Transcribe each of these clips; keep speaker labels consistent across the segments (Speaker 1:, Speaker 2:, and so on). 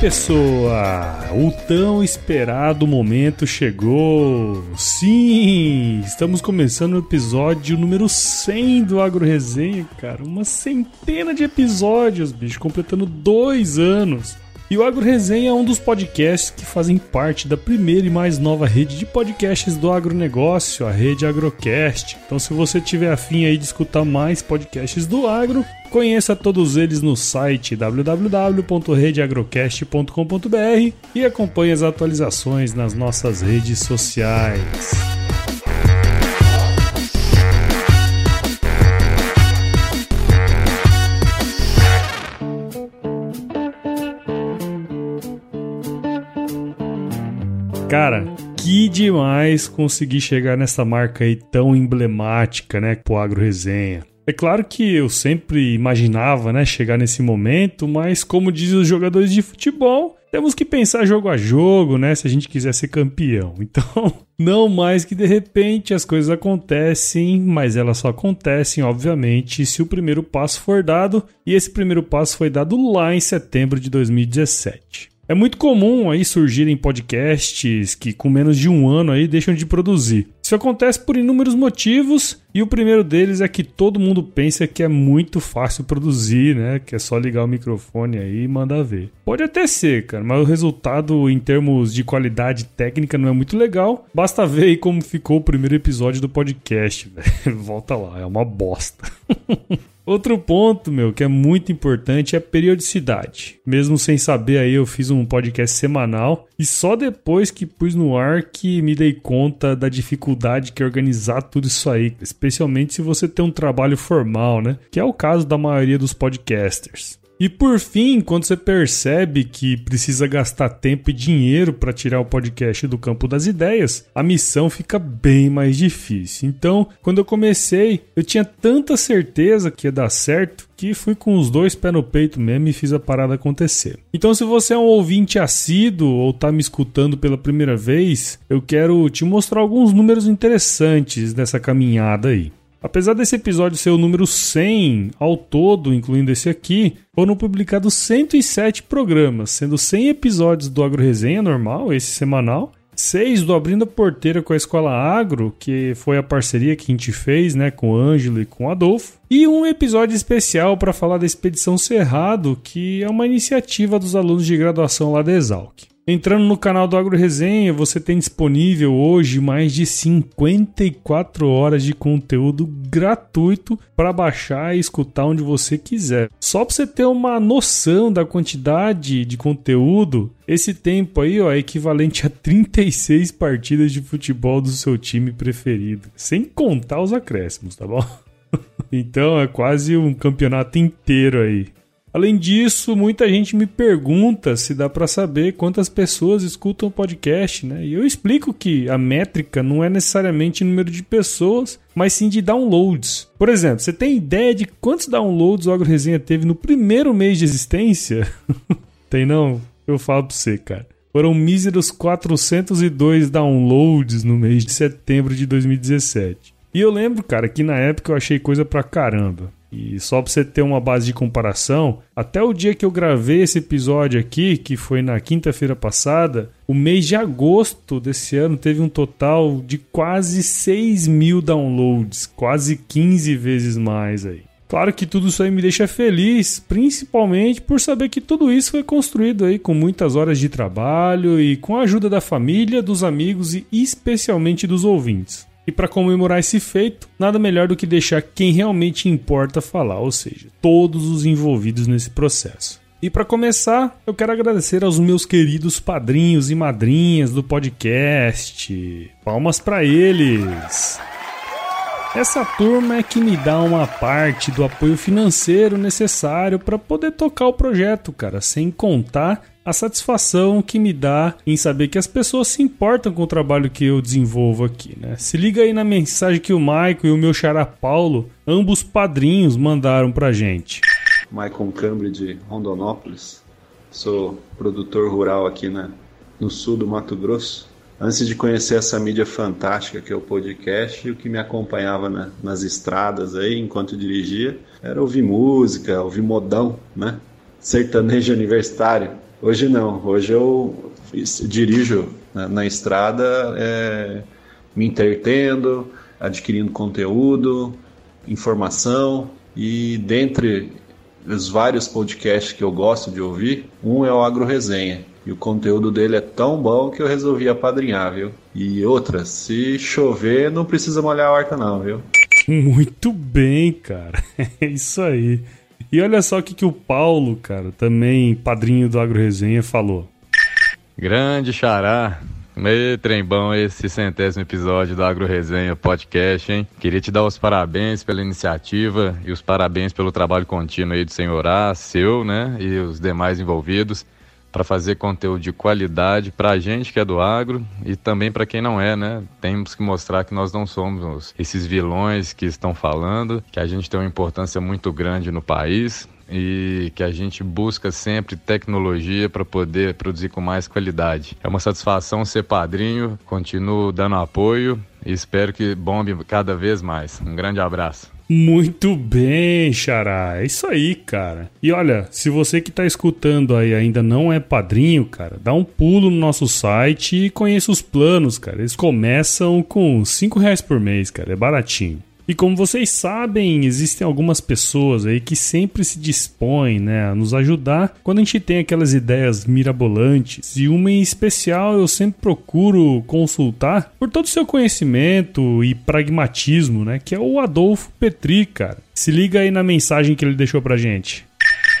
Speaker 1: Pessoa? O tão esperado momento chegou. Sim, estamos começando o episódio número 100 do Agro Resenha, cara. Uma centena de episódios, bicho, completando dois anos. E o Agro Resenha é um dos podcasts que fazem parte da primeira e mais nova rede de podcasts do agronegócio, a rede Agrocast. Então, se você tiver afim aí de escutar mais podcasts do agro, conheça todos eles no site www.redeagrocast.com.br e acompanhe as atualizações nas nossas redes sociais. Cara, que demais conseguir chegar nessa marca aí tão emblemática, né, pro Agro Resenha. É claro que eu sempre imaginava, né, chegar nesse momento, mas como dizem os jogadores de futebol, temos que pensar jogo a jogo, né, se a gente quiser ser campeão. Então, não mais que de repente as coisas acontecem, mas elas só acontecem, obviamente, se o primeiro passo for dado, e esse primeiro passo foi dado lá em setembro de 2017. É muito comum aí surgirem podcasts que com menos de um ano aí deixam de produzir. Isso acontece por inúmeros motivos e o primeiro deles é que todo mundo pensa que é muito fácil produzir, né? Que é só ligar o microfone aí e mandar ver. Pode até ser, cara, mas o resultado em termos de qualidade técnica não é muito legal. Basta ver aí como ficou o primeiro episódio do podcast, velho. Volta lá, é uma bosta. Outro ponto, meu, que é muito importante é a periodicidade. Mesmo sem saber aí, eu fiz um podcast semanal e só depois que pus no ar que me dei conta da dificuldade que é organizar tudo isso aí, especialmente se você tem um trabalho formal, né? Que é o caso da maioria dos podcasters. E por fim, quando você percebe que precisa gastar tempo e dinheiro para tirar o podcast do campo das ideias, a missão fica bem mais difícil. Então, quando eu comecei, eu tinha tanta certeza que ia dar certo que fui com os dois pés no peito mesmo e fiz a parada acontecer. Então, se você é um ouvinte assíduo ou está me escutando pela primeira vez, eu quero te mostrar alguns números interessantes dessa caminhada aí. Apesar desse episódio ser o número 100 ao todo, incluindo esse aqui, foram publicados 107 programas, sendo 100 episódios do Agro Resenha normal, esse semanal, 6 do Abrindo a Porteira com a Escola Agro, que foi a parceria que a gente fez né, com o Ângelo e com o Adolfo, e um episódio especial para falar da Expedição Cerrado, que é uma iniciativa dos alunos de graduação lá da Exalc. Entrando no canal do Agro Resenha, você tem disponível hoje mais de 54 horas de conteúdo gratuito para baixar e escutar onde você quiser. Só para você ter uma noção da quantidade de conteúdo, esse tempo aí ó, é equivalente a 36 partidas de futebol do seu time preferido, sem contar os acréscimos, tá bom? então é quase um campeonato inteiro aí. Além disso, muita gente me pergunta se dá para saber quantas pessoas escutam o podcast, né? E eu explico que a métrica não é necessariamente número de pessoas, mas sim de downloads. Por exemplo, você tem ideia de quantos downloads o Agro Resenha teve no primeiro mês de existência? tem não? Eu falo pra você, cara. Foram míseros 402 downloads no mês de setembro de 2017. E eu lembro, cara, que na época eu achei coisa pra caramba. E só para você ter uma base de comparação, até o dia que eu gravei esse episódio aqui, que foi na quinta-feira passada, o mês de agosto desse ano teve um total de quase 6 mil downloads, quase 15 vezes mais aí. Claro que tudo isso aí me deixa feliz, principalmente por saber que tudo isso foi construído aí com muitas horas de trabalho e com a ajuda da família, dos amigos e especialmente dos ouvintes. E para comemorar esse feito, nada melhor do que deixar quem realmente importa falar, ou seja, todos os envolvidos nesse processo. E para começar, eu quero agradecer aos meus queridos padrinhos e madrinhas do podcast. Palmas para eles! Essa turma é que me dá uma parte do apoio financeiro necessário para poder tocar o projeto, cara, sem contar a satisfação que me dá em saber que as pessoas se importam com o trabalho que eu desenvolvo aqui, né? Se liga aí na mensagem que o Maico e o meu xará Paulo, ambos padrinhos, mandaram pra gente.
Speaker 2: Maicon Cambre de Rondonópolis. Sou produtor rural aqui na, no sul do Mato Grosso antes de conhecer essa mídia fantástica que é o podcast, o que me acompanhava na, nas estradas aí enquanto dirigia era ouvir música, ouvir modão, né? Sertanejo universitário. Hoje não, hoje eu dirijo na, na estrada é, me entretendo, adquirindo conteúdo, informação e dentre os vários podcasts que eu gosto de ouvir, um é o Agro Resenha e o conteúdo dele é tão bom que eu resolvi apadrinhar, viu? E outra, se chover, não precisa molhar a horta, não, viu?
Speaker 1: Muito bem, cara. É isso aí. E olha só o que, que o Paulo, cara, também padrinho do Agro Resenha, falou.
Speaker 3: Grande xará. Meio trem bom esse centésimo episódio do Agro Resenha Podcast, hein? Queria te dar os parabéns pela iniciativa e os parabéns pelo trabalho contínuo aí do senhorá, seu, né? E os demais envolvidos para fazer conteúdo de qualidade para a gente que é do agro e também para quem não é, né? Temos que mostrar que nós não somos esses vilões que estão falando, que a gente tem uma importância muito grande no país e que a gente busca sempre tecnologia para poder produzir com mais qualidade. É uma satisfação ser padrinho, continuo dando apoio e espero que bombe cada vez mais. Um grande abraço.
Speaker 1: Muito bem, Xará. É isso aí, cara. E olha, se você que tá escutando aí ainda não é padrinho, cara, dá um pulo no nosso site e conheça os planos, cara. Eles começam com 5 reais por mês, cara. É baratinho. E como vocês sabem, existem algumas pessoas aí que sempre se dispõem né, a nos ajudar quando a gente tem aquelas ideias mirabolantes. E uma em especial eu sempre procuro consultar por todo o seu conhecimento e pragmatismo, né? Que é o Adolfo Petri, cara. Se liga aí na mensagem que ele deixou pra gente.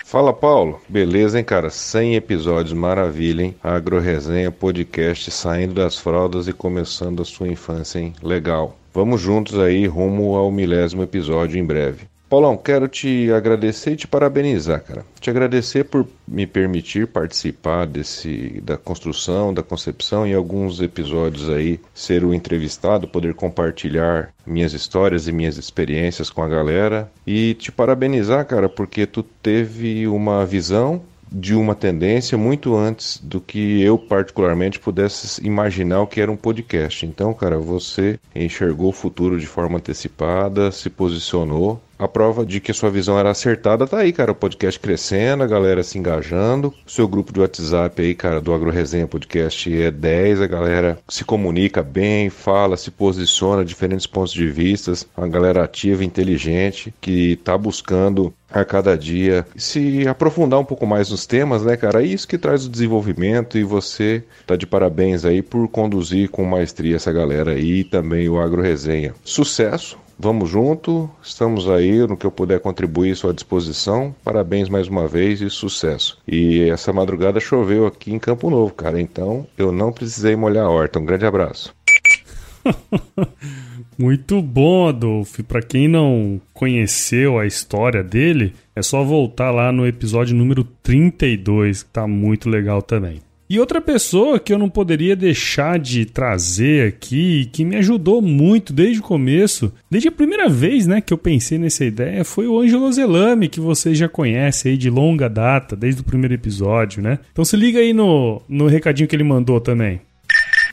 Speaker 4: Fala Paulo, beleza hein cara? 100 episódios, maravilha hein? Agro Resenha Podcast saindo das fraldas e começando a sua infância hein? Legal. Vamos juntos aí rumo ao milésimo episódio em breve. Paulão, quero te agradecer e te parabenizar, cara. Te agradecer por me permitir participar desse da construção, da concepção e alguns episódios aí ser o entrevistado, poder compartilhar minhas histórias e minhas experiências com a galera e te parabenizar, cara, porque tu teve uma visão de uma tendência muito antes do que eu particularmente pudesse imaginar o que era um podcast. Então, cara, você enxergou o futuro de forma antecipada, se posicionou a prova de que a sua visão era acertada tá aí, cara. O podcast crescendo, a galera se engajando. O seu grupo de WhatsApp aí, cara, do Agro Resenha Podcast é 10. A galera se comunica bem, fala, se posiciona, diferentes pontos de vista. Uma galera ativa, inteligente, que tá buscando a cada dia se aprofundar um pouco mais nos temas, né, cara? É isso que traz o desenvolvimento e você tá de parabéns aí por conduzir com maestria essa galera aí e também o Agro Resenha. Sucesso! Vamos junto, estamos aí no que eu puder contribuir à sua disposição. Parabéns mais uma vez e sucesso. E essa madrugada choveu aqui em Campo Novo, cara, então eu não precisei molhar a horta. Um grande abraço.
Speaker 1: Muito bom, Adolfo. Para quem não conheceu a história dele, é só voltar lá no episódio número 32, que tá muito legal também. E outra pessoa que eu não poderia deixar de trazer aqui, que me ajudou muito desde o começo, desde a primeira vez né, que eu pensei nessa ideia, foi o Ângelo Zelame, que vocês já conhecem aí de longa data, desde o primeiro episódio, né? Então se liga aí no, no recadinho que ele mandou também.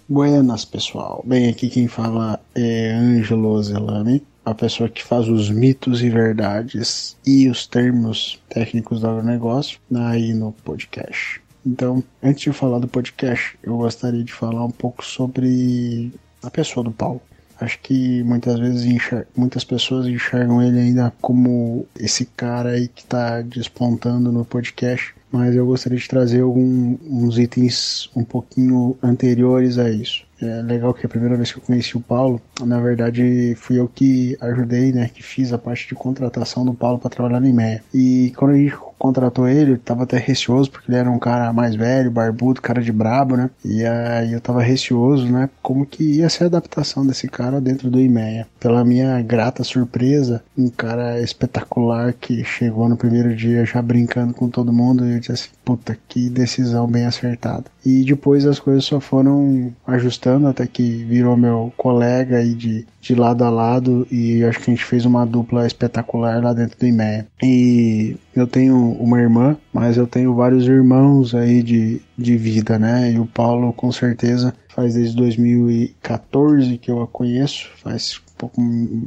Speaker 5: Buenas, pessoal. Bem, aqui quem fala é Ângelo Zelame, a pessoa que faz os mitos e verdades e os termos técnicos do agronegócio aí no podcast. Então, antes de falar do podcast, eu gostaria de falar um pouco sobre a pessoa do Paulo. Acho que muitas vezes enxer muitas pessoas enxergam ele ainda como esse cara aí que está despontando no podcast, mas eu gostaria de trazer alguns itens um pouquinho anteriores a isso. É legal que a primeira vez que eu conheci o Paulo, na verdade, fui eu que ajudei, né, que fiz a parte de contratação do Paulo para trabalhar no IMEA. E quando a gente contratou ele, tava até receoso, porque ele era um cara mais velho, barbudo, cara de brabo, né? E aí eu tava receoso, né? Como que ia ser a adaptação desse cara dentro do IMEA. Pela minha grata surpresa, um cara espetacular que chegou no primeiro dia já brincando com todo mundo, e eu disse assim, puta, que decisão bem acertada. E depois as coisas só foram ajustando até que virou meu colega aí de, de lado a lado e acho que a gente fez uma dupla espetacular lá dentro do IMEA. E eu tenho uma irmã, mas eu tenho vários irmãos aí de, de vida, né? E o Paulo com certeza faz desde 2014 que eu a conheço, faz pouco,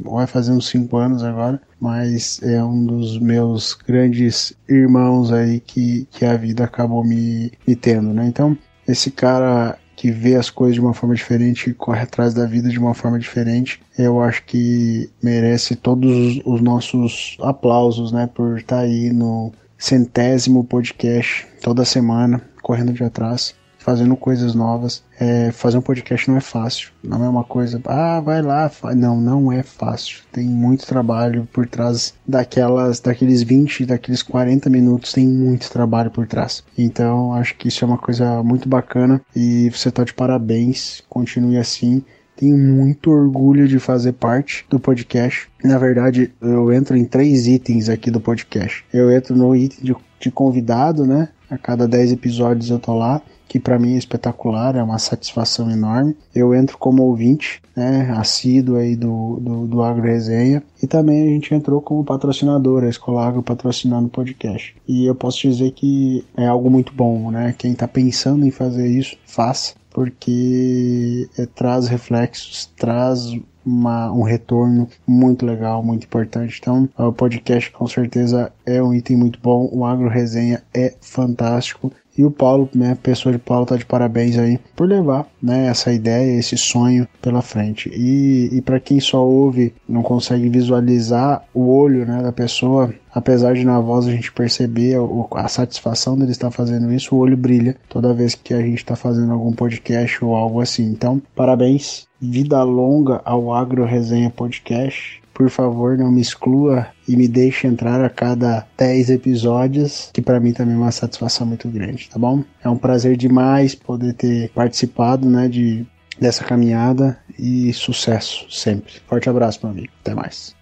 Speaker 5: vai fazer uns 5 anos agora, mas é um dos meus grandes irmãos aí que, que a vida acabou me, me tendo, né? Então, esse cara que vê as coisas de uma forma diferente corre atrás da vida de uma forma diferente, eu acho que merece todos os nossos aplausos, né, por estar tá aí no centésimo podcast toda semana, correndo de atrás fazendo coisas novas. É, fazer um podcast não é fácil. Não é uma coisa, ah, vai lá. Não, não é fácil. Tem muito trabalho por trás daquelas, daqueles 20, daqueles 40 minutos. Tem muito trabalho por trás. Então, acho que isso é uma coisa muito bacana e você tá de parabéns. Continue assim. Tenho muito orgulho de fazer parte do podcast. Na verdade, eu entro em três itens aqui do podcast. Eu entro no item de, de convidado, né? A cada 10 episódios eu tô lá que para mim é espetacular, é uma satisfação enorme. Eu entro como ouvinte, né, assíduo aí do, do, do Agro Resenha, e também a gente entrou como patrocinador, a Escola Agro patrocinando o podcast. E eu posso dizer que é algo muito bom, né? Quem está pensando em fazer isso, faça, porque é, traz reflexos, traz uma, um retorno muito legal, muito importante. Então, o podcast com certeza é um item muito bom. O Agro Resenha é fantástico. E o Paulo, né, a pessoa de Paulo tá de parabéns aí por levar, né, essa ideia, esse sonho pela frente. E, e para quem só ouve, não consegue visualizar o olho, né, da pessoa, apesar de na voz a gente perceber a, a satisfação dele estar fazendo isso, o olho brilha toda vez que a gente está fazendo algum podcast ou algo assim. Então, parabéns, vida longa ao Agro Resenha Podcast por favor, não me exclua e me deixe entrar a cada 10 episódios, que para mim também é uma satisfação muito grande, tá bom? É um prazer demais poder ter participado, né, de dessa caminhada e sucesso sempre. Forte abraço, meu amigo. Até mais.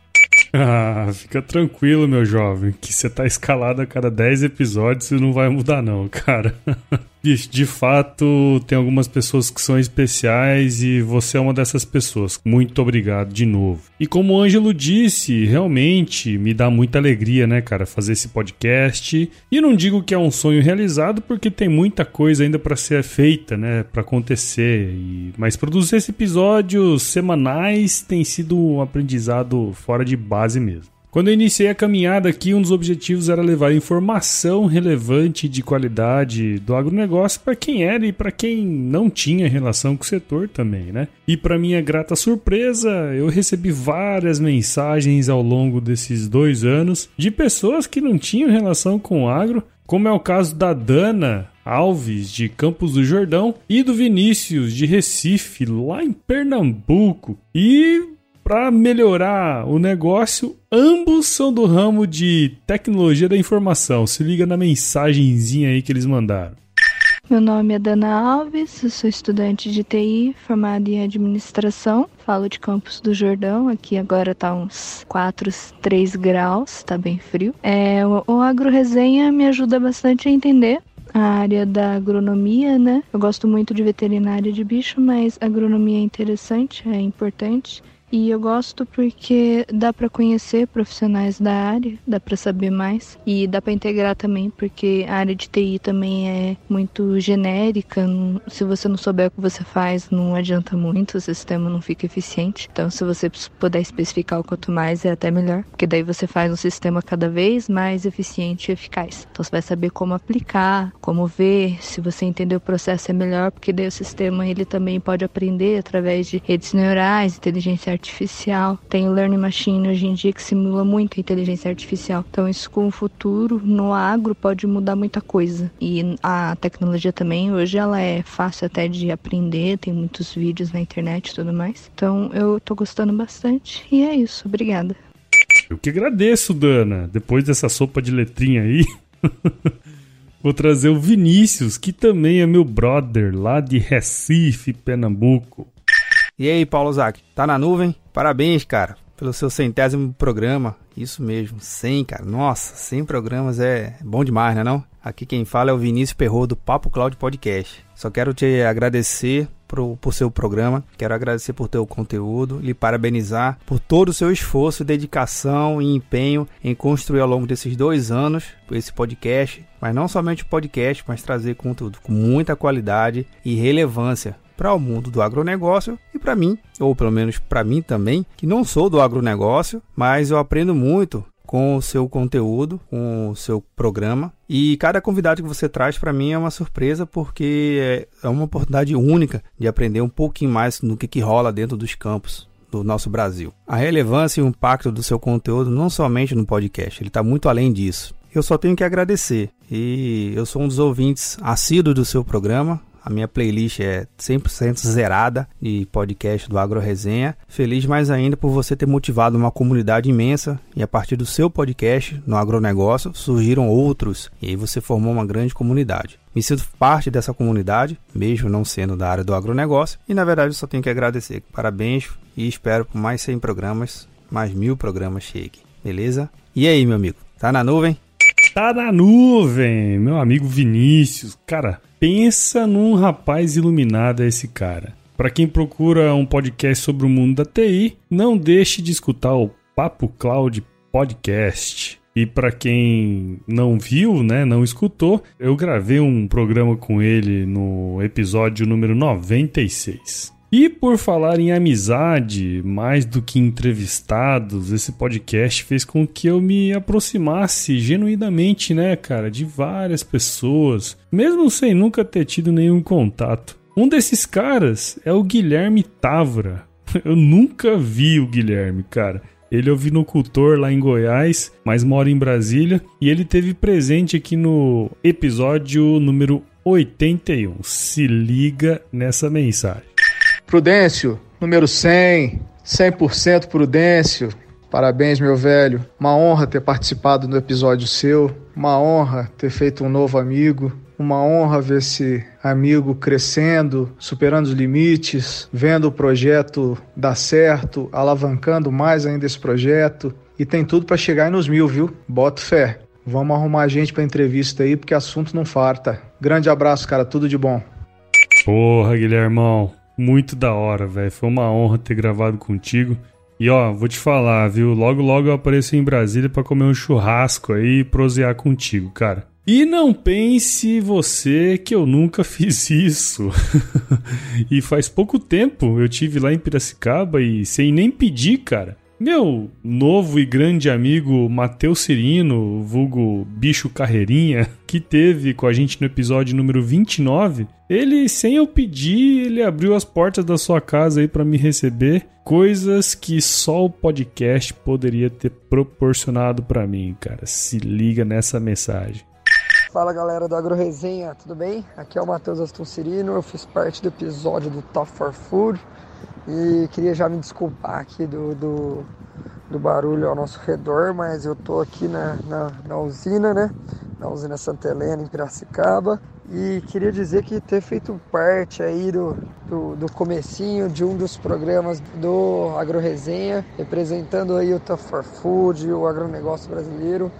Speaker 1: Ah, fica tranquilo, meu jovem, que você tá escalado a cada 10 episódios e não vai mudar não, cara. Bicho, de fato, tem algumas pessoas que são especiais e você é uma dessas pessoas. Muito obrigado de novo. E como o Ângelo disse, realmente me dá muita alegria, né, cara, fazer esse podcast. E não digo que é um sonho realizado porque tem muita coisa ainda para ser feita, né, para acontecer. E... Mas produzir esses episódios semanais tem sido um aprendizado fora de base mesmo. Quando eu iniciei a caminhada aqui, um dos objetivos era levar informação relevante de qualidade do agronegócio para quem era e para quem não tinha relação com o setor também, né? E para minha grata surpresa, eu recebi várias mensagens ao longo desses dois anos de pessoas que não tinham relação com o agro, como é o caso da Dana, Alves, de Campos do Jordão, e do Vinícius, de Recife, lá em Pernambuco. E para melhorar o negócio, ambos são do ramo de tecnologia da informação. Se liga na mensagenzinha aí que eles mandaram.
Speaker 6: Meu nome é Dana Alves, eu sou estudante de TI, formada em administração. Falo de Campos do Jordão, aqui agora tá uns 4, 3 graus, tá bem frio. É, o, o Agro Resenha me ajuda bastante a entender a área da agronomia, né? Eu gosto muito de veterinária de bicho, mas agronomia é interessante, é importante. E eu gosto porque dá para conhecer profissionais da área, dá para saber mais e dá para integrar também, porque a área de TI também é muito genérica. Se você não souber o que você faz, não adianta muito, o sistema não fica eficiente. Então, se você puder especificar o quanto mais, é até melhor, porque daí você faz um sistema cada vez mais eficiente e eficaz. Então, você vai saber como aplicar, como ver, se você entender o processo é melhor, porque daí o sistema ele também pode aprender através de redes neurais, inteligência artificial. Tem o Learning Machine hoje em dia que simula muito a inteligência artificial. Então, isso com o futuro no agro pode mudar muita coisa. E a tecnologia também, hoje, ela é fácil até de aprender, tem muitos vídeos na internet e tudo mais. Então, eu tô gostando bastante. E é isso. Obrigada.
Speaker 1: Eu que agradeço, Dana. Depois dessa sopa de letrinha aí. Vou trazer o Vinícius, que também é meu brother lá de Recife, Pernambuco.
Speaker 7: E aí, Paulo Zac, tá na nuvem? Parabéns, cara, pelo seu centésimo programa. Isso mesmo, 100, cara. Nossa, 100 programas é bom demais, né não? Aqui quem fala é o Vinícius Perro do Papo Cloud Podcast. Só quero te agradecer pro, por seu programa. Quero agradecer por teu conteúdo, lhe parabenizar por todo o seu esforço, dedicação e empenho em construir ao longo desses dois anos esse podcast. Mas não somente o podcast, mas trazer conteúdo com muita qualidade e relevância para o mundo do agronegócio e para mim, ou pelo menos para mim também, que não sou do agronegócio, mas eu aprendo muito com o seu conteúdo, com o seu programa. E cada convidado que você traz para mim é uma surpresa porque é uma oportunidade única de aprender um pouquinho mais no que, que rola dentro dos campos do nosso Brasil. A relevância e o impacto do seu conteúdo não somente no podcast, ele está muito além disso. Eu só tenho que agradecer. E eu sou um dos ouvintes assíduos do seu programa. A minha playlist é 100% zerada de podcast do Agro Resenha. Feliz mais ainda por você ter motivado uma comunidade imensa e a partir do seu podcast no agronegócio surgiram outros e aí você formou uma grande comunidade. Me sinto parte dessa comunidade, mesmo não sendo da área do agronegócio, e na verdade eu só tenho que agradecer. Parabéns e espero por mais 100 programas, mais mil programas chegue. Beleza? E aí, meu amigo? Tá na nuvem?
Speaker 1: Tá na nuvem, meu amigo Vinícius. Cara, pensa num rapaz iluminado esse cara. Para quem procura um podcast sobre o mundo da TI, não deixe de escutar o Papo Cloud Podcast. E para quem não viu, né, não escutou, eu gravei um programa com ele no episódio número 96. E por falar em amizade, mais do que entrevistados, esse podcast fez com que eu me aproximasse genuinamente, né, cara, de várias pessoas, mesmo sem nunca ter tido nenhum contato. Um desses caras é o Guilherme Távora. Eu nunca vi o Guilherme, cara. Ele é vinocultor lá em Goiás, mas mora em Brasília, e ele teve presente aqui no episódio número 81. Se liga nessa mensagem.
Speaker 8: Prudêncio, número 100, 100% Prudêncio. Parabéns, meu velho. Uma honra ter participado do episódio seu. Uma honra ter feito um novo amigo. Uma honra ver esse amigo crescendo, superando os limites, vendo o projeto dar certo, alavancando mais ainda esse projeto. E tem tudo para chegar nos mil, viu? Boto fé. Vamos arrumar gente para entrevista aí, porque assunto não farta. Grande abraço, cara. Tudo de bom.
Speaker 1: Porra, Guilhermão. Muito da hora, velho. Foi uma honra ter gravado contigo. E ó, vou te falar, viu? Logo, logo eu apareço em Brasília para comer um churrasco aí e prosear contigo, cara. E não pense você que eu nunca fiz isso. e faz pouco tempo eu tive lá em Piracicaba e sem nem pedir, cara. Meu novo e grande amigo Matheus Cirino, vulgo Bicho Carreirinha, que teve com a gente no episódio número 29, ele, sem eu pedir, ele abriu as portas da sua casa aí para me receber, coisas que só o podcast poderia ter proporcionado para mim, cara. Se liga nessa mensagem.
Speaker 9: Fala galera do Agro Resenha, tudo bem? Aqui é o Matheus Aston Cirino, eu fiz parte do episódio do Top for Food e queria já me desculpar aqui do, do, do barulho ao nosso redor, mas eu tô aqui na, na, na, usina, né? Na usina Santa Helena, em Piracicaba. E queria dizer que ter feito parte aí do, do, do comecinho de um dos programas do Agro Resenha, representando aí o Tough for Food, o agronegócio brasileiro,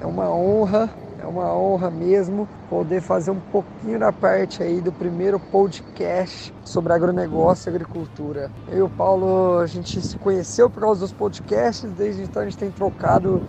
Speaker 9: é uma honra É uma honra mesmo poder fazer um pouquinho da parte aí do primeiro podcast sobre agronegócio e agricultura. Eu e o Paulo, a gente se conheceu por causa dos podcasts, desde então a gente tem trocado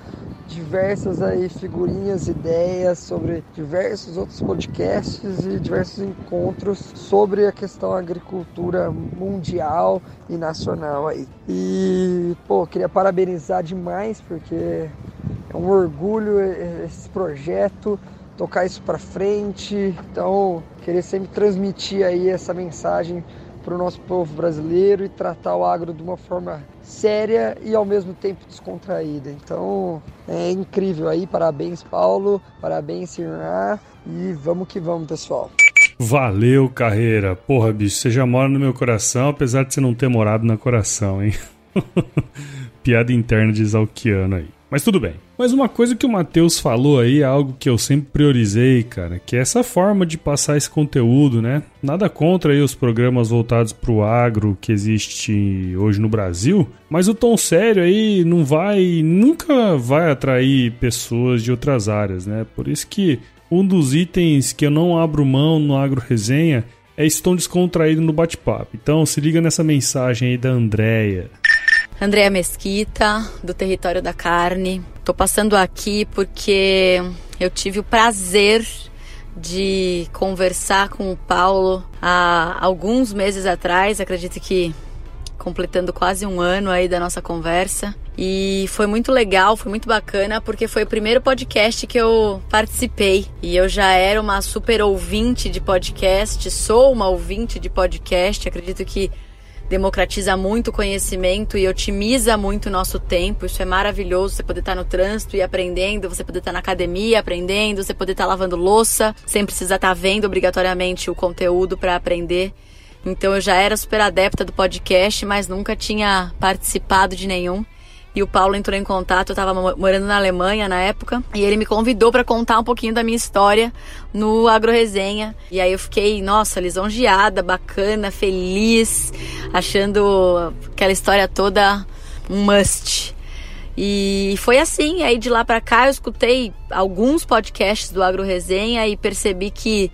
Speaker 9: diversas aí figurinhas, ideias sobre diversos outros podcasts e diversos encontros sobre a questão agricultura mundial e nacional aí. E, pô, queria parabenizar demais porque é um orgulho esse projeto tocar isso para frente. Então, querer sempre transmitir aí essa mensagem para o nosso povo brasileiro e tratar o agro de uma forma séria e ao mesmo tempo descontraída. Então é incrível aí, parabéns Paulo, parabéns Sirnar e vamos que vamos pessoal.
Speaker 1: Valeu, carreira. Porra, bicho, você já mora no meu coração, apesar de você não ter morado no coração, hein? Piada interna de Zalkiano aí. Mas tudo bem. Mas uma coisa que o Matheus falou aí é algo que eu sempre priorizei, cara, que é essa forma de passar esse conteúdo, né? Nada contra aí os programas voltados para o agro que existe hoje no Brasil, mas o tom sério aí não vai, nunca vai atrair pessoas de outras áreas, né? Por isso que um dos itens que eu não abro mão no Agro Resenha é esse tom descontraído no bate-papo. Então se liga nessa mensagem aí da Andrea.
Speaker 10: Andréa Mesquita, do Território da Carne. Estou passando aqui porque eu tive o prazer de conversar com o Paulo há alguns meses atrás, acredito que completando quase um ano aí da nossa conversa. E foi muito legal, foi muito bacana, porque foi o primeiro podcast que eu participei. E eu já era uma super ouvinte de podcast, sou uma ouvinte de podcast, acredito que democratiza muito o conhecimento e otimiza muito o nosso tempo. Isso é maravilhoso, você poder estar no trânsito e aprendendo, você poder estar na academia aprendendo, você poder estar lavando louça, sem precisar estar vendo obrigatoriamente o conteúdo para aprender. Então eu já era super adepta do podcast, mas nunca tinha participado de nenhum e o Paulo entrou em contato. Eu estava morando na Alemanha na época e ele me convidou para contar um pouquinho da minha história no Agro Resenha. E aí eu fiquei, nossa, lisonjeada, bacana, feliz, achando aquela história toda um must. E foi assim, aí de lá para cá eu escutei alguns podcasts do Agro Resenha e percebi que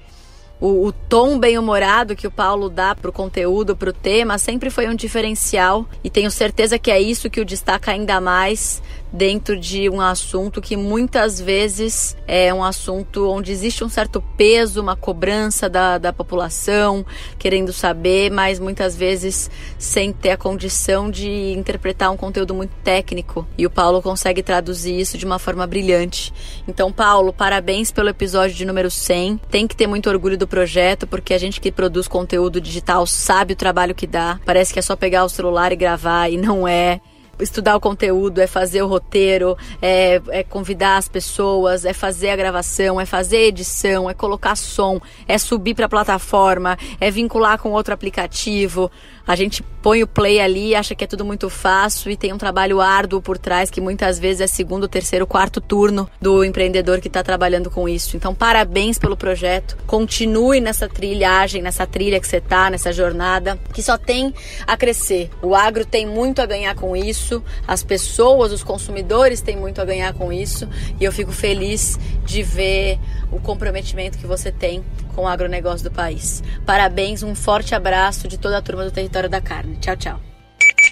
Speaker 10: o, o tom bem-humorado que o Paulo dá pro conteúdo, pro tema, sempre foi um diferencial. E tenho certeza que é isso que o destaca ainda mais dentro de um assunto que muitas vezes é um assunto onde existe um certo peso, uma cobrança da, da população, querendo saber, mas muitas vezes sem ter a condição de interpretar um conteúdo muito técnico. E o Paulo consegue traduzir isso de uma forma brilhante. Então, Paulo, parabéns pelo episódio de número 100. Tem que ter muito orgulho do projeto, porque a gente que produz conteúdo digital sabe o trabalho que dá. Parece que é só pegar o celular e gravar, e não é estudar o conteúdo, é fazer o roteiro, é, é, convidar as pessoas, é fazer a gravação, é fazer a edição, é colocar som, é subir para a plataforma, é vincular com outro aplicativo. A gente põe o play ali, acha que é tudo muito fácil e tem um trabalho árduo por trás que muitas vezes é segundo, terceiro, quarto turno do empreendedor que está trabalhando com isso. Então, parabéns pelo projeto. Continue nessa trilhagem, nessa trilha que você está, nessa jornada, que só tem a crescer. O agro tem muito a ganhar com isso, as pessoas, os consumidores têm muito a ganhar com isso e eu fico feliz de ver o comprometimento que você tem com o agronegócio do país. Parabéns, um forte abraço de toda a turma do Território da Carne. Tchau, tchau.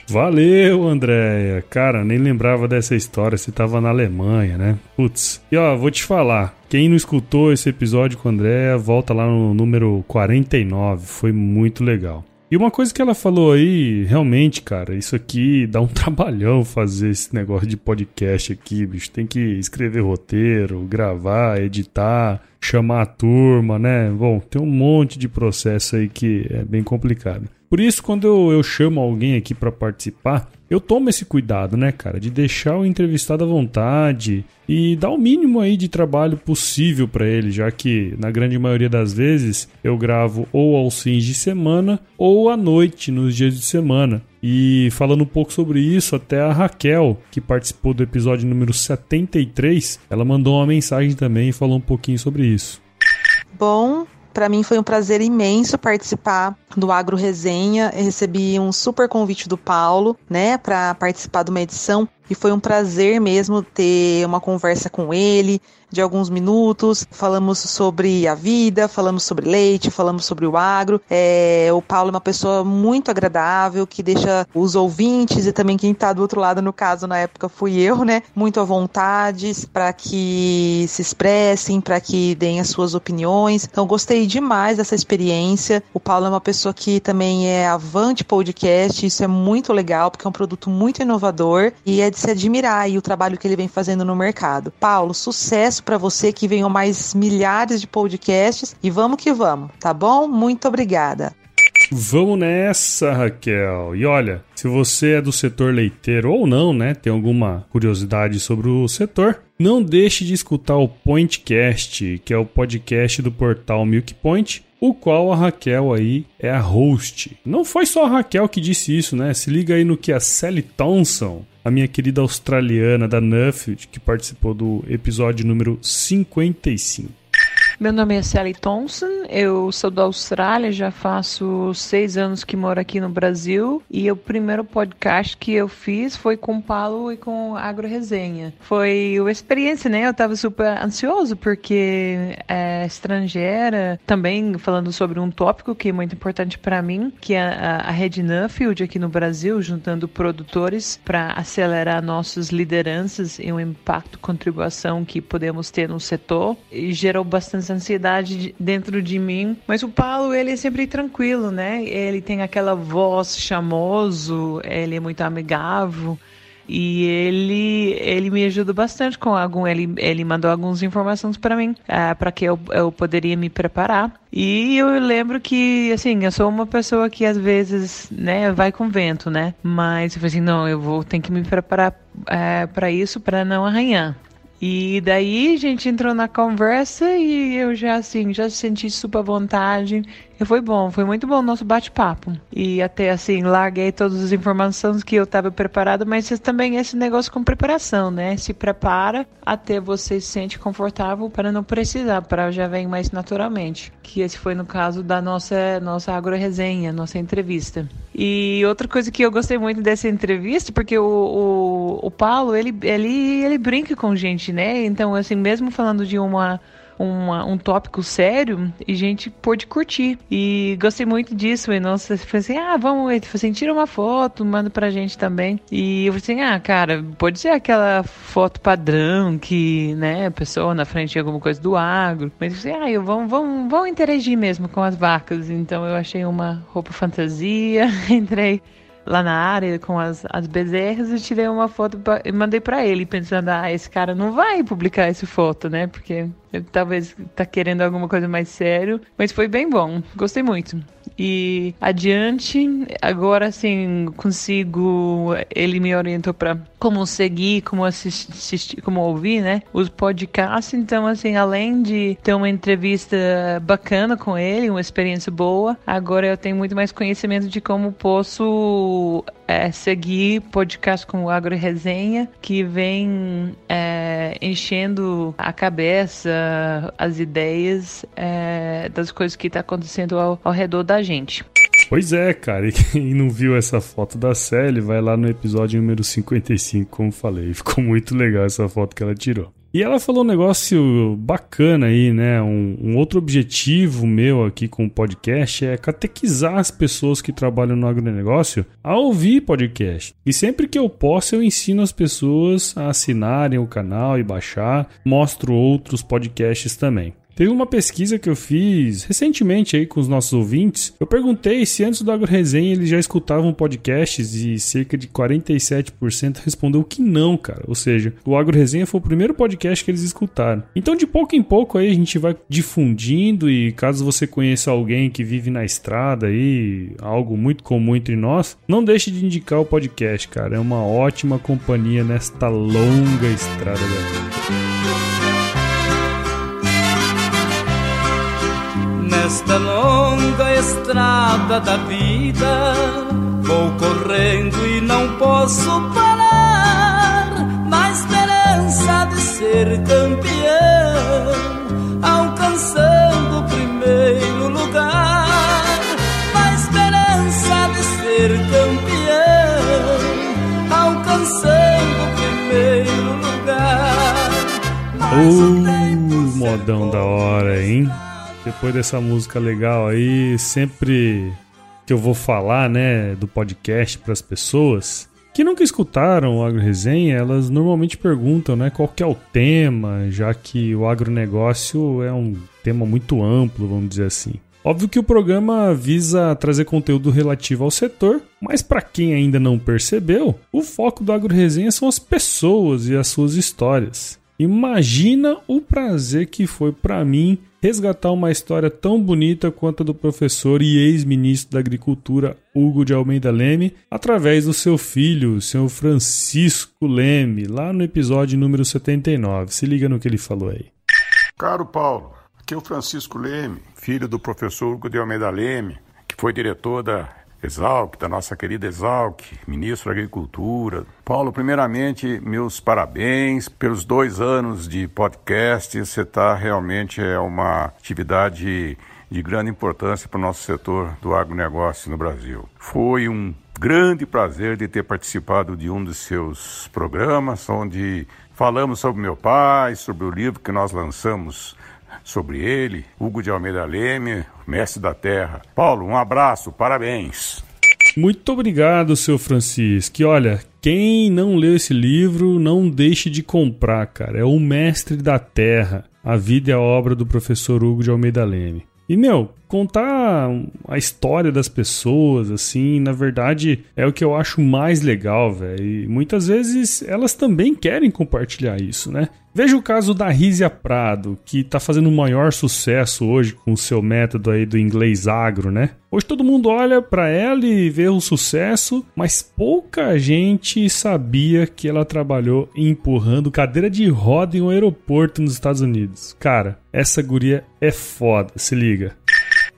Speaker 1: Valeu, Andréia. Cara, nem lembrava dessa história. Você tava na Alemanha, né? Putz. E ó, vou te falar. Quem não escutou esse episódio com a Andréia, volta lá no número 49. Foi muito legal. E uma coisa que ela falou aí, realmente, cara, isso aqui dá um trabalhão fazer esse negócio de podcast aqui, bicho. Tem que escrever roteiro, gravar, editar, chamar a turma, né? Bom, tem um monte de processo aí que é bem complicado. Por isso, quando eu, eu chamo alguém aqui para participar, eu tomo esse cuidado, né, cara, de deixar o entrevistado à vontade e dar o mínimo aí de trabalho possível para ele, já que na grande maioria das vezes eu gravo ou aos fins de semana ou à noite nos dias de semana. E falando um pouco sobre isso, até a Raquel, que participou do episódio número 73, ela mandou uma mensagem também e falou um pouquinho sobre isso.
Speaker 11: Bom, para mim foi um prazer imenso participar do Agro Resenha. Eu recebi um super convite do Paulo, né, para participar de uma edição e foi um prazer mesmo ter uma conversa com ele de alguns minutos. Falamos sobre a vida, falamos sobre leite, falamos sobre o agro. É, o Paulo é uma pessoa muito agradável que deixa os ouvintes e também quem está do outro lado, no caso na época fui eu, né, muito à vontade para que se expressem, para que deem as suas opiniões. Então gostei demais dessa experiência. O Paulo é uma pessoa que também é avante podcast, isso é muito legal porque é um produto muito inovador e é de se admirar aí o trabalho que ele vem fazendo no mercado. Paulo, sucesso para você que venham mais milhares de podcasts e vamos que vamos, tá bom? Muito obrigada.
Speaker 1: Vamos nessa, Raquel. E olha, se você é do setor leiteiro ou não, né, tem alguma curiosidade sobre o setor, não deixe de escutar o Pointcast, que é o podcast do portal Milk Point, o qual a Raquel aí é a host. Não foi só a Raquel que disse isso, né? Se liga aí no que a Sally Thompson, a minha querida australiana da Nuffield, que participou do episódio número 55.
Speaker 12: Meu nome é Sally Thompson, eu sou da Austrália, já faço seis anos que moro aqui no Brasil e o primeiro podcast que eu fiz foi com o Paulo e com Agro Resenha. Foi uma experiência, né? Eu tava super ansioso porque é estrangeira, também falando sobre um tópico que é muito importante para mim, que é a, Rede Nuffield aqui no Brasil, juntando produtores para acelerar nossas lideranças e o impacto, contribuição que podemos ter no setor. E gerou bastante essa ansiedade dentro de mim. Mas o Paulo, ele é sempre tranquilo, né? Ele tem aquela voz chamoso, ele é muito amigável. E ele ele me ajudou bastante com algum ele ele mandou algumas informações para mim uh, ah, para que eu, eu poderia me preparar e eu lembro que assim eu sou uma pessoa que às vezes né vai com vento né mas eu falei assim não eu vou ter que me preparar uh, ah, para isso para não arranhar e daí a gente entrou na conversa e eu já assim, já senti super vontade. E foi bom, foi muito bom o nosso bate-papo. E até assim, larguei todas as informações que eu estava preparada, mas também esse negócio com preparação, né? Se prepara até você se sente confortável para não precisar, para já vem mais naturalmente. Que esse foi no caso da nossa nossa agro-resenha, nossa entrevista. E outra coisa que eu gostei muito dessa entrevista, porque o, o, o Paulo, ele, ele, ele brinca com gente, né? Então, assim, mesmo falando de uma uma, um tópico sério e gente pôde curtir. E gostei muito disso. E nossa, falei assim: ah, vamos, ele falou assim, tira uma foto, manda pra gente também. E eu falei assim: ah, cara, pode ser aquela foto padrão que, né, a pessoa na frente de alguma coisa do agro. Mas eu falei assim: ah, eu, vamos, vamos, vamos interagir mesmo com as vacas. Então eu achei uma roupa fantasia, entrei lá na área com as, as bezerras e tirei uma foto pra, e mandei para ele, pensando, ah, esse cara não vai publicar essa foto, né? Porque ele talvez tá querendo alguma coisa mais sério, mas foi bem bom, gostei muito. E adiante, agora assim, consigo, ele me orientou para como seguir, como assistir, como ouvir, né? Os podcasts, então assim, além de ter uma entrevista bacana com ele, uma experiência boa, agora eu tenho muito mais conhecimento de como posso é, seguir podcast como Agro Resenha, que vem é, enchendo a cabeça, as ideias é, das coisas que está acontecendo ao, ao redor da gente.
Speaker 1: Pois é, cara. E quem não viu essa foto da Sally, vai lá no episódio número 55, como falei. Ficou muito legal essa foto que ela tirou. E ela falou um negócio bacana aí, né? Um, um, outro objetivo meu aqui com o podcast é catequizar as pessoas que trabalham no agronegócio a ouvir podcast. E sempre que eu posso, eu ensino as pessoas a assinarem o canal e baixar. Mostro outros podcasts também. Teve uma pesquisa que eu fiz recentemente aí com os nossos ouvintes. Eu perguntei se antes do Agro Resenha eles já escutavam podcasts e cerca de 47% respondeu que não, cara. Ou seja, o Agro Resenha foi o primeiro podcast que eles escutaram. Então, de pouco em pouco aí a gente vai difundindo e caso você conheça alguém que vive na estrada aí, algo muito comum entre nós, não deixe de indicar o podcast, cara. É uma ótima companhia nesta longa estrada da vida.
Speaker 13: Nesta longa estrada da vida, vou correndo e não posso parar. Na esperança de ser campeão, alcançando o primeiro lugar. Na esperança de ser campeão, alcançando o primeiro lugar.
Speaker 1: Uh, o modão da hora, hein? Depois dessa música legal aí, sempre que eu vou falar, né, do podcast para as pessoas que nunca escutaram o Agro Resenha, elas normalmente perguntam, né, qual que é o tema, já que o agronegócio é um tema muito amplo, vamos dizer assim. Óbvio que o programa visa trazer conteúdo relativo ao setor, mas para quem ainda não percebeu, o foco do Agro Resenha são as pessoas e as suas histórias. Imagina o prazer que foi para mim resgatar uma história tão bonita quanto a do professor e ex-ministro da Agricultura Hugo de Almeida Leme, através do seu filho, o senhor Francisco Leme, lá no episódio número 79. Se liga no que ele falou aí.
Speaker 14: Caro Paulo, aqui é o Francisco Leme, filho do professor Hugo de Almeida Leme, que foi diretor da Exalc, da nossa querida Exalc, ministro da Agricultura. Paulo, primeiramente, meus parabéns pelos dois anos de podcast. Você está realmente é uma atividade de grande importância para o nosso setor do agronegócio no Brasil. Foi um grande prazer de ter participado de um dos seus programas, onde falamos sobre meu pai, sobre o livro que nós lançamos sobre ele, Hugo de Almeida Leme, mestre da terra. Paulo, um abraço, parabéns.
Speaker 1: Muito obrigado, seu Francisco. E olha, quem não leu esse livro, não deixe de comprar, cara. É o Mestre da Terra, a vida e a obra do professor Hugo de Almeida Leme. E, meu, contar a história das pessoas, assim, na verdade, é o que eu acho mais legal, velho. E muitas vezes elas também querem compartilhar isso, né? Veja o caso da Rízia Prado, que está fazendo o maior sucesso hoje com o seu método aí do inglês agro, né? Hoje todo mundo olha para ela e vê o sucesso, mas pouca gente sabia que ela trabalhou empurrando cadeira de roda em um aeroporto nos Estados Unidos. Cara, essa guria é foda, se liga.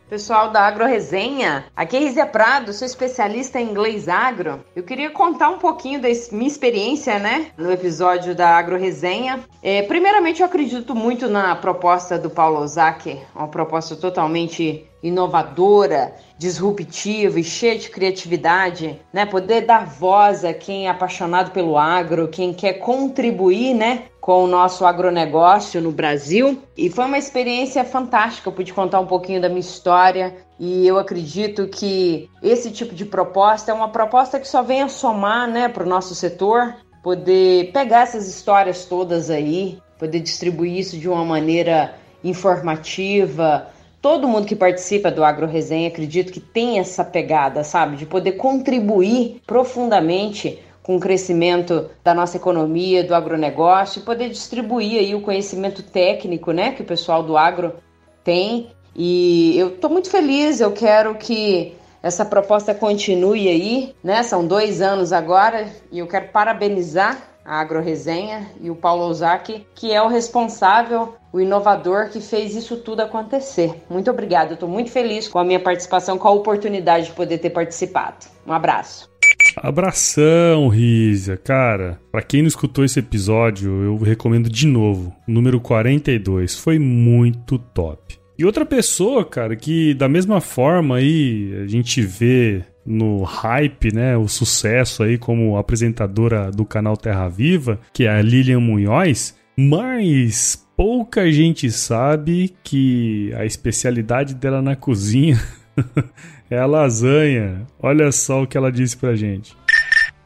Speaker 15: Pessoal da Agro Resenha, aqui é Rizia Prado, sou especialista em inglês agro. Eu queria contar um pouquinho da minha experiência, né, no episódio da Agro Resenha. É, primeiramente, eu acredito muito na proposta do Paulo Ozaki, uma proposta totalmente inovadora, disruptiva e cheia de criatividade, né? Poder dar voz a quem é apaixonado pelo agro, quem quer contribuir, né, com o nosso agronegócio no Brasil. E foi uma experiência fantástica. Eu pude contar um pouquinho da minha história e eu acredito que esse tipo de proposta é uma proposta que só vem a somar, né, para o nosso setor. Poder pegar essas histórias todas aí, poder distribuir isso de uma maneira informativa, todo mundo que participa do Agro Resenha acredito que tem essa pegada, sabe, de poder contribuir profundamente com o crescimento da nossa economia, do agronegócio, e poder distribuir aí o conhecimento técnico, né, que o pessoal do agro tem. E eu estou muito feliz, eu quero que essa proposta continue aí, né? São dois anos agora e eu quero parabenizar a Agro Resenha e o Paulo Ozaki, que é o responsável o inovador que fez isso tudo acontecer. Muito obrigada, estou muito feliz com a minha participação, com a oportunidade de poder ter participado. Um abraço.
Speaker 1: Abração, Rízia. Cara, para quem não escutou esse episódio, eu recomendo de novo. Número 42. Foi muito top. E outra pessoa, cara, que da mesma forma aí a gente vê no hype, né, o sucesso aí como apresentadora do canal Terra Viva, que é a Lilian Munhoz, mas pouca gente sabe que a especialidade dela na cozinha é a lasanha. Olha só o que ela disse pra gente.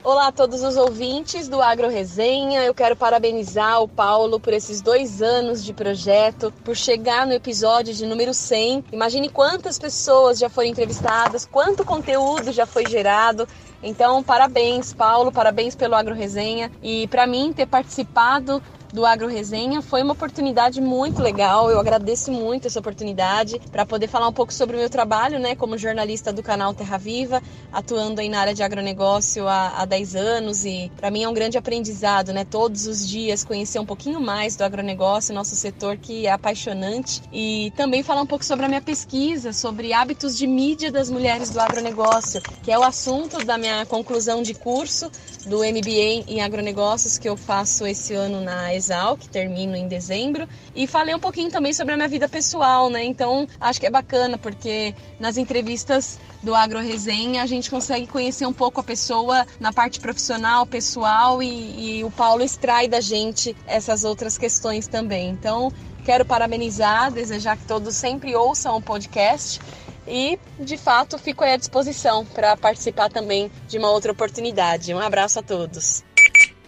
Speaker 16: Olá a todos os ouvintes do Agro Resenha. Eu quero parabenizar o Paulo por esses dois anos de projeto, por chegar no episódio de número 100. Imagine quantas pessoas já foram entrevistadas, quanto conteúdo já foi gerado. Então, parabéns, Paulo, parabéns pelo Agro Resenha. E para mim, ter participado do Agro Resenha. Foi uma oportunidade muito legal. Eu agradeço muito essa oportunidade para poder falar um pouco sobre o meu trabalho, né, como jornalista do canal Terra Viva, atuando aí na área de agronegócio há, há 10 anos e para mim é um grande aprendizado, né, todos os dias conhecer um pouquinho mais do agronegócio, nosso setor que é apaixonante e também falar um pouco sobre a minha pesquisa sobre hábitos de mídia das mulheres do agronegócio, que é o assunto da minha conclusão de curso do MBA em agronegócios que eu faço esse ano na Exal, que termino em dezembro, e falei um pouquinho também sobre a minha vida pessoal, né? Então, acho que é bacana porque nas entrevistas do Agro Resenha a gente consegue conhecer um pouco a pessoa na parte profissional, pessoal e, e o Paulo extrai da gente essas outras questões também. Então, quero parabenizar, desejar que todos sempre ouçam o podcast e, de fato, fico à disposição para participar também de uma outra oportunidade. Um abraço a todos.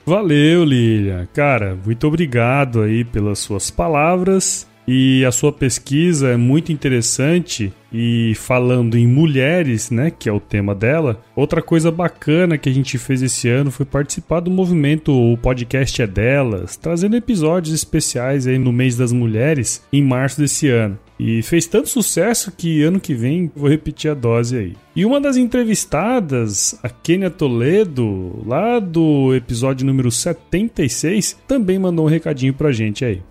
Speaker 1: Valeu, Lilia. Cara, muito obrigado aí pelas suas palavras. E a sua pesquisa é muito interessante e falando em mulheres, né, que é o tema dela, outra coisa bacana que a gente fez esse ano foi participar do movimento O Podcast é Delas, trazendo episódios especiais aí no mês das mulheres em março desse ano. E fez tanto sucesso que ano que vem vou repetir a dose aí. E uma das entrevistadas, a Kênia Toledo, lá do episódio número 76, também mandou um recadinho pra gente aí.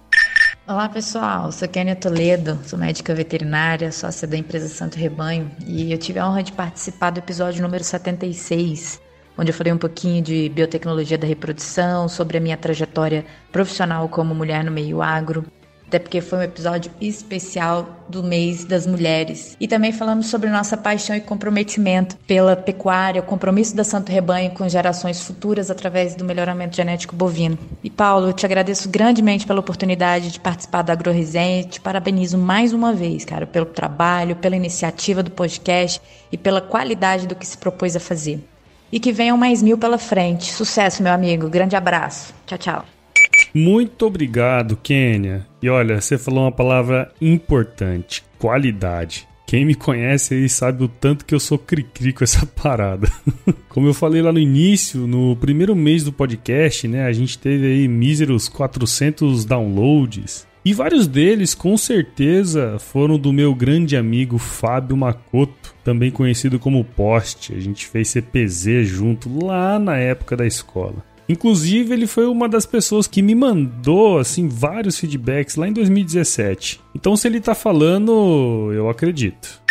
Speaker 17: Olá pessoal, sou Kênia Toledo, sou médica veterinária, sócia da empresa Santo Rebanho e eu tive a honra de participar do episódio número 76, onde eu falei um pouquinho de biotecnologia da reprodução, sobre a minha trajetória profissional como mulher no meio agro até porque foi um episódio especial do mês das mulheres. E também falamos sobre nossa paixão e comprometimento pela pecuária, o compromisso da Santo Rebanho com gerações futuras através do melhoramento genético bovino. E Paulo, eu te agradeço grandemente pela oportunidade de participar da AgroResenha, te parabenizo mais uma vez, cara, pelo trabalho, pela iniciativa do podcast e pela qualidade do que se propôs a fazer. E que venham mais mil pela frente. Sucesso, meu amigo. Grande abraço. Tchau, tchau.
Speaker 1: Muito obrigado, Kênia. E olha, você falou uma palavra importante: qualidade. Quem me conhece aí sabe o tanto que eu sou cri-cri com essa parada. Como eu falei lá no início, no primeiro mês do podcast, né, a gente teve aí míseros 400 downloads. E vários deles, com certeza, foram do meu grande amigo Fábio Macoto, também conhecido como Poste. A gente fez CPZ junto lá na época da escola. Inclusive, ele foi uma das pessoas que me mandou assim vários feedbacks lá em 2017. Então, se ele tá falando, eu acredito.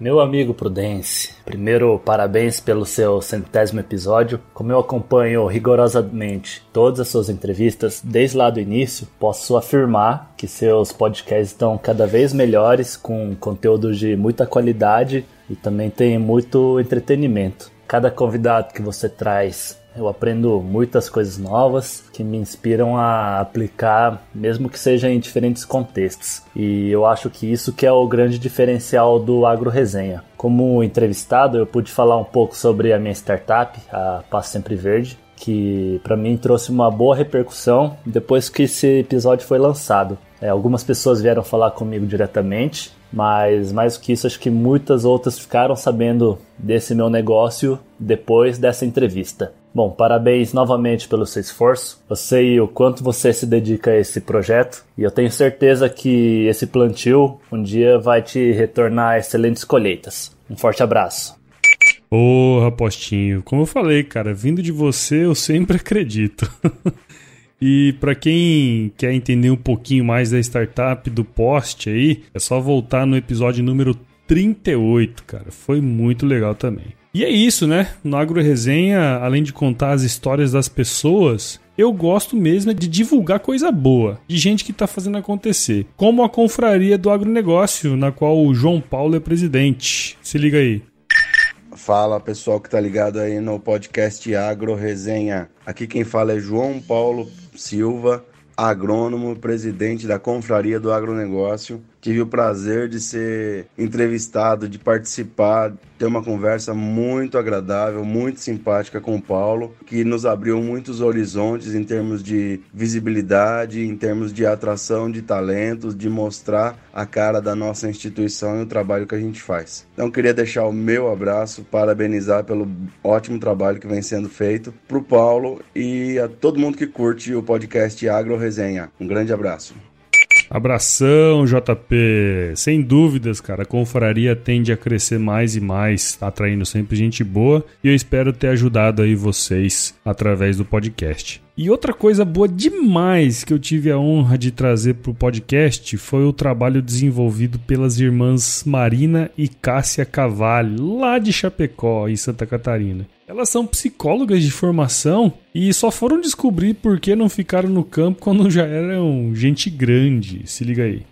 Speaker 18: Meu amigo Prudence, primeiro parabéns pelo seu centésimo episódio. Como eu acompanho rigorosamente todas as suas entrevistas desde lá do início, posso afirmar que seus podcasts estão cada vez melhores, com conteúdo de muita qualidade e também tem muito entretenimento. Cada convidado que você traz eu aprendo muitas coisas novas que me inspiram a aplicar, mesmo que seja em diferentes contextos. E eu acho que isso que é o grande diferencial do Agro Resenha. Como entrevistado, eu pude falar um pouco sobre a minha startup, a Passo Sempre Verde, que para mim trouxe uma boa repercussão depois que esse episódio foi lançado. É, algumas pessoas vieram falar comigo diretamente, mas mais do que isso, acho que muitas outras ficaram sabendo desse meu negócio depois dessa entrevista. Bom, parabéns novamente pelo seu esforço. Eu sei o quanto você se dedica a esse projeto e eu tenho certeza que esse plantio um dia vai te retornar excelentes colheitas. Um forte abraço.
Speaker 1: Ô, Rapostinho, como eu falei, cara, vindo de você eu sempre acredito. E para quem quer entender um pouquinho mais da startup do Post aí, é só voltar no episódio número 38, cara. Foi muito legal também. E é isso, né? No Agro Resenha, além de contar as histórias das pessoas, eu gosto mesmo de divulgar coisa boa, de gente que está fazendo acontecer. Como a confraria do agronegócio, na qual o João Paulo é presidente. Se liga aí.
Speaker 19: Fala pessoal que tá ligado aí no podcast Agro Resenha. Aqui quem fala é João Paulo Silva, agrônomo, presidente da Confraria do Agronegócio. Tive o prazer de ser entrevistado, de participar, ter uma conversa muito agradável, muito simpática com o Paulo, que nos abriu muitos horizontes em termos de visibilidade, em termos de atração de talentos, de mostrar a cara da nossa instituição e o trabalho que a gente faz. Então queria deixar o meu abraço, parabenizar pelo ótimo trabalho que vem sendo feito para o Paulo e a todo mundo que curte o podcast Agro Resenha. Um grande abraço.
Speaker 1: Abração, JP. Sem dúvidas, cara, a confraria tende a crescer mais e mais, atraindo sempre gente boa, e eu espero ter ajudado aí vocês através do podcast. E outra coisa boa demais que eu tive a honra de trazer para o podcast foi o trabalho desenvolvido pelas irmãs Marina e Cássia Cavalli, lá de Chapecó, em Santa Catarina. Elas são psicólogas de formação e só foram descobrir por que não ficaram no campo quando já eram gente grande. Se liga aí.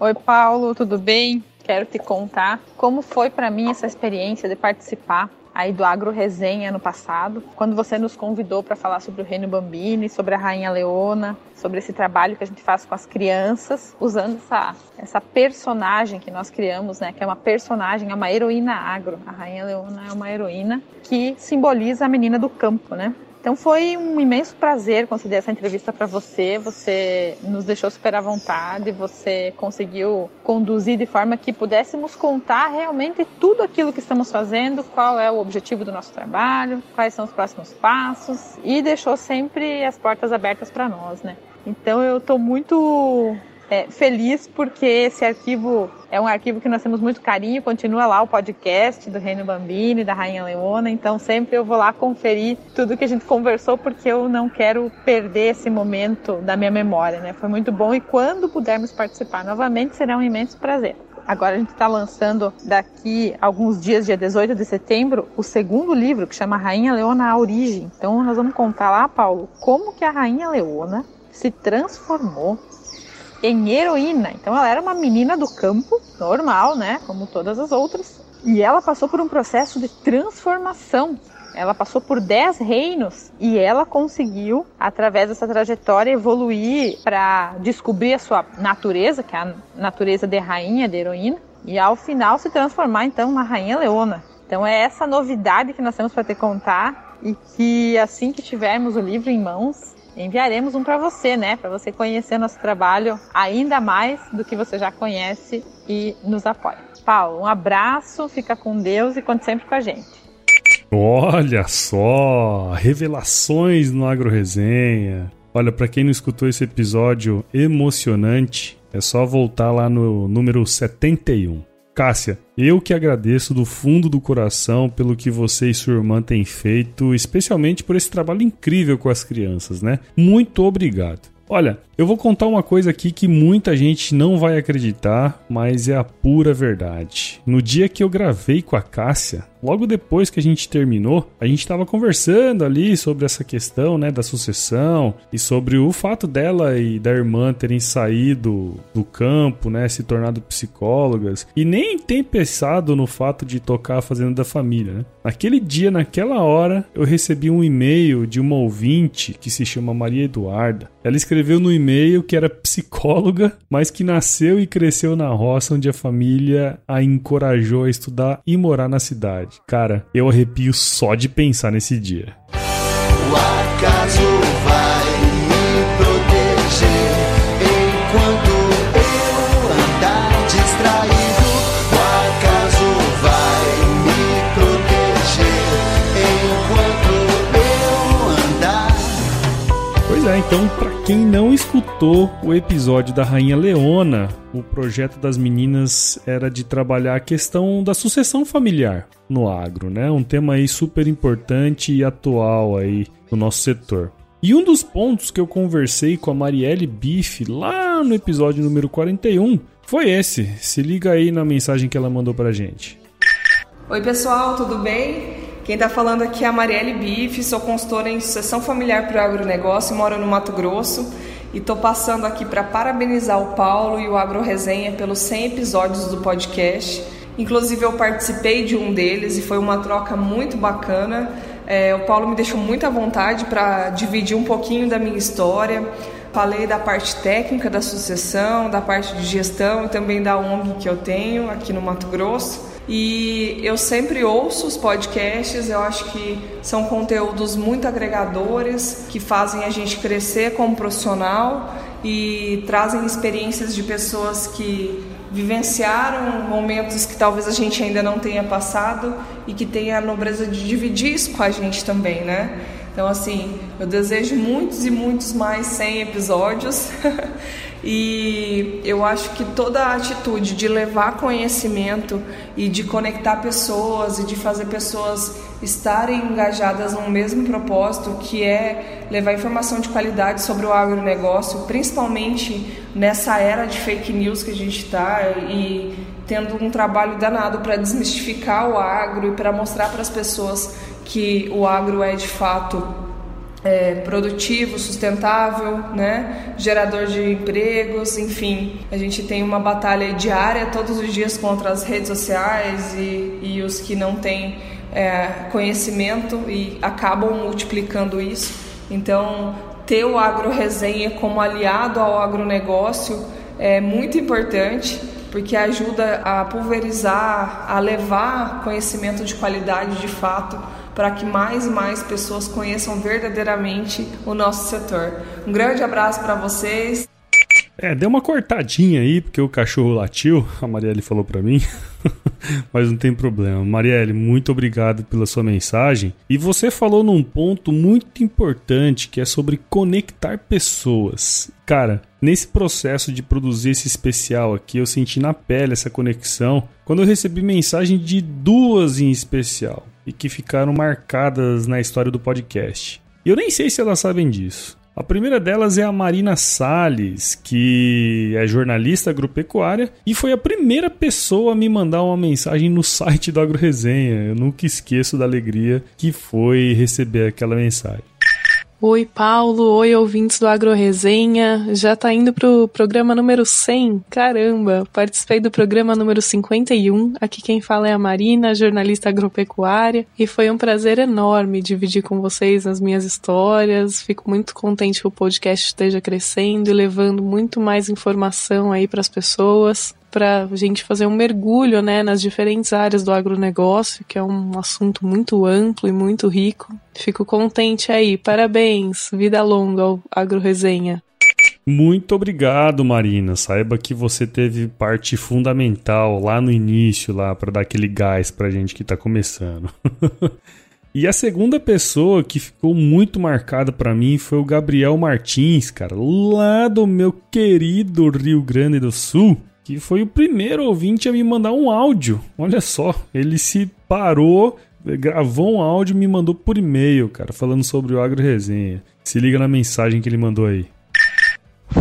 Speaker 20: Oi, Paulo, tudo bem? Quero te contar como foi para mim essa experiência de participar aí do Agro Resenha no passado, quando você nos convidou para falar sobre o Reino Bambini, sobre a Rainha Leona, sobre esse trabalho que a gente faz com as crianças, usando essa, essa personagem que nós criamos, né, que é uma personagem, é uma heroína agro. A Rainha Leona é uma heroína que simboliza a menina do campo, né? Então foi um imenso prazer conceder essa entrevista para você. Você nos deixou super à vontade, você conseguiu conduzir de forma que pudéssemos contar realmente tudo aquilo que estamos fazendo, qual é o objetivo do nosso trabalho, quais são os próximos passos e deixou sempre as portas abertas para nós, né? Então eu estou muito é, feliz porque esse arquivo é um arquivo que nós temos muito carinho, continua lá o podcast do Reino Bambini, da Rainha Leona, então sempre eu vou lá conferir tudo que a gente conversou porque eu não quero perder esse momento da minha memória, né? Foi muito bom e quando pudermos participar novamente será um imenso prazer. Agora a gente está lançando daqui alguns dias, dia 18 de setembro, o segundo livro que chama Rainha Leona a Origem. Então nós vamos contar lá, Paulo, como que a Rainha Leona se transformou em heroína. Então ela era uma menina do campo, normal, né? Como todas as outras. E ela passou por um processo de transformação. Ela passou por 10 reinos e ela conseguiu, através dessa trajetória, evoluir para descobrir a sua natureza, que é a natureza de rainha, de heroína, e ao final se transformar então na rainha leona. Então é essa novidade que nós temos para te contar e que assim que tivermos o livro em mãos, enviaremos um para você, né? Para você conhecer nosso trabalho ainda mais do que você já conhece e nos apoia. Paulo, um abraço, fica com Deus e conte sempre com a gente.
Speaker 1: Olha só, revelações no Agro Resenha. Olha, para quem não escutou esse episódio emocionante, é só voltar lá no número 71. Cássia, eu que agradeço do fundo do coração pelo que você e sua irmã têm feito, especialmente por esse trabalho incrível com as crianças, né? Muito obrigado. Olha, eu vou contar uma coisa aqui que muita gente não vai acreditar, mas é a pura verdade. No dia que eu gravei com a Cássia, logo depois que a gente terminou, a gente estava conversando ali sobre essa questão, né, da sucessão e sobre o fato dela e da irmã terem saído do campo, né, se tornado psicólogas e nem tem pensado no fato de tocar a fazenda da família, né? Naquele dia, naquela hora, eu recebi um e-mail de uma ouvinte que se chama Maria Eduarda. Ela escreveu no e-mail que era psicóloga, mas que nasceu e cresceu na roça onde a família a encorajou a estudar e morar na cidade. Cara, eu arrepio só de pensar nesse dia. O acaso então, pra quem não escutou o episódio da Rainha Leona, o projeto das meninas era de trabalhar a questão da sucessão familiar no agro, né? Um tema aí super importante e atual aí no nosso setor. E um dos pontos que eu conversei com a Marielle Biff lá no episódio número 41 foi esse. Se liga aí na mensagem que ela mandou pra gente.
Speaker 21: Oi, pessoal, tudo bem? Quem está falando aqui é a Marielle Bife, sou consultora em sucessão familiar para o agronegócio, moro no Mato Grosso e estou passando aqui para parabenizar o Paulo e o Agro Resenha pelos 100 episódios do podcast. Inclusive eu participei de um deles e foi uma troca muito bacana. É, o Paulo me deixou muito à vontade para dividir um pouquinho da minha história. Falei da parte técnica da sucessão, da parte de gestão e também da ONG que eu tenho aqui no Mato Grosso. E eu sempre ouço os podcasts, eu acho que são conteúdos muito agregadores, que fazem a gente crescer como profissional e trazem experiências de pessoas que vivenciaram momentos que talvez a gente ainda não tenha passado e que tenha a nobreza de dividir isso com a gente também, né? Então, assim, eu desejo muitos e muitos mais 100 episódios. e eu acho que toda a atitude de levar conhecimento e de conectar pessoas e de fazer pessoas estarem engajadas no mesmo propósito, que é levar informação de qualidade sobre o agronegócio, principalmente nessa era de fake news que a gente está e tendo um trabalho danado para desmistificar o agro e para mostrar para as pessoas que o agro é de fato é, produtivo, sustentável, né? gerador de empregos, enfim. A gente tem uma batalha diária todos os dias contra as redes sociais e, e os que não têm é, conhecimento e acabam multiplicando isso. Então, ter o agro resenha como aliado ao agronegócio é muito importante porque ajuda a pulverizar, a levar conhecimento de qualidade de fato para que mais e mais pessoas conheçam verdadeiramente o nosso setor. Um grande abraço para vocês.
Speaker 1: É, deu uma cortadinha aí, porque o cachorro latiu, a Marielle falou para mim. Mas não tem problema. Marielle, muito obrigado pela sua mensagem. E você falou num ponto muito importante que é sobre conectar pessoas. Cara, nesse processo de produzir esse especial aqui, eu senti na pele essa conexão quando eu recebi mensagem de duas em especial e que ficaram marcadas na história do podcast. E eu nem sei se elas sabem disso. A primeira delas é a Marina Sales, que é jornalista agropecuária e foi a primeira pessoa a me mandar uma mensagem no site do AgroResenha. Eu nunca esqueço da alegria que foi receber aquela mensagem.
Speaker 22: Oi, Paulo. Oi, ouvintes do Agro Resenha. Já tá indo pro programa número 100. Caramba! Participei do programa número 51. Aqui quem fala é a Marina, jornalista agropecuária. E foi um prazer enorme dividir com vocês as minhas histórias. Fico muito contente que o podcast esteja crescendo e levando muito mais informação aí para as pessoas para a gente fazer um mergulho né, nas diferentes áreas do agronegócio, que é um assunto muito amplo e muito rico. Fico contente aí. Parabéns, vida longa ao Agro Resenha.
Speaker 1: Muito obrigado, Marina. Saiba que você teve parte fundamental lá no início, lá para dar aquele gás para gente que está começando. E a segunda pessoa que ficou muito marcada para mim foi o Gabriel Martins, cara, lá do meu querido Rio Grande do Sul que foi o primeiro ouvinte a me mandar um áudio. Olha só, ele se parou, gravou um áudio e me mandou por e-mail, cara, falando sobre o Agro Resenha. Se liga na mensagem que ele mandou aí.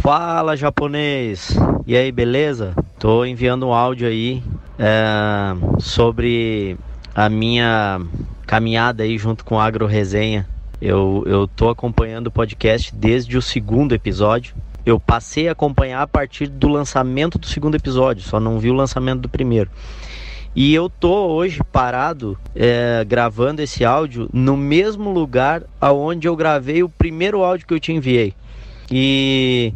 Speaker 23: Fala japonês, e aí beleza? Tô enviando um áudio aí é, sobre a minha caminhada aí junto com o Agro Resenha. Eu, eu tô acompanhando o podcast desde o segundo episódio eu passei a acompanhar a partir do lançamento do segundo episódio, só não vi o lançamento do primeiro. E eu tô hoje parado é, gravando esse áudio no mesmo lugar aonde eu gravei o primeiro áudio que eu te enviei. E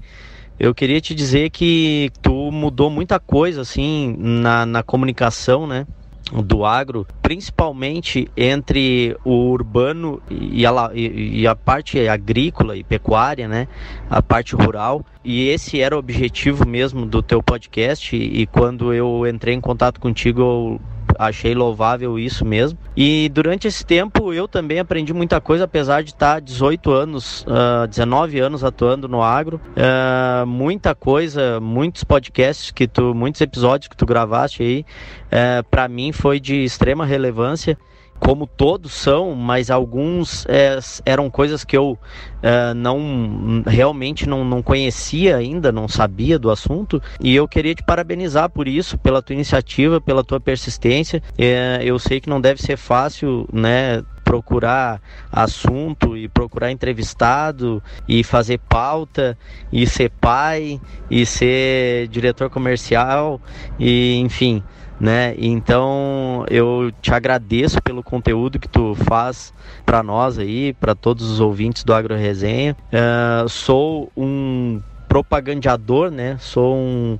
Speaker 23: eu queria te dizer que tu mudou muita coisa assim na, na comunicação, né? Do agro, principalmente entre o urbano e a, e a, parte agrícola e pecuária, né? A parte rural. E esse era o objetivo mesmo do teu podcast. E, e quando eu entrei em contato contigo, eu achei louvável isso mesmo. E durante esse tempo eu também aprendi muita coisa, apesar de estar 18 anos, uh, 19 anos atuando no agro. Uh, muita coisa, muitos podcasts que tu, muitos episódios que tu gravaste aí, uh, ah, para mim foi de extrema relevância como todos são, mas alguns é, eram coisas que eu é, não realmente não, não conhecia ainda, não sabia do assunto. E eu queria te parabenizar por isso, pela tua iniciativa, pela tua persistência. É, eu sei que não deve ser fácil, né? procurar assunto e procurar entrevistado e fazer pauta e ser pai e ser diretor comercial e enfim né? Então eu te agradeço pelo conteúdo que tu faz para nós aí, para todos os ouvintes do Agro Resenha. Uh, sou um propagandeador, né? Sou um,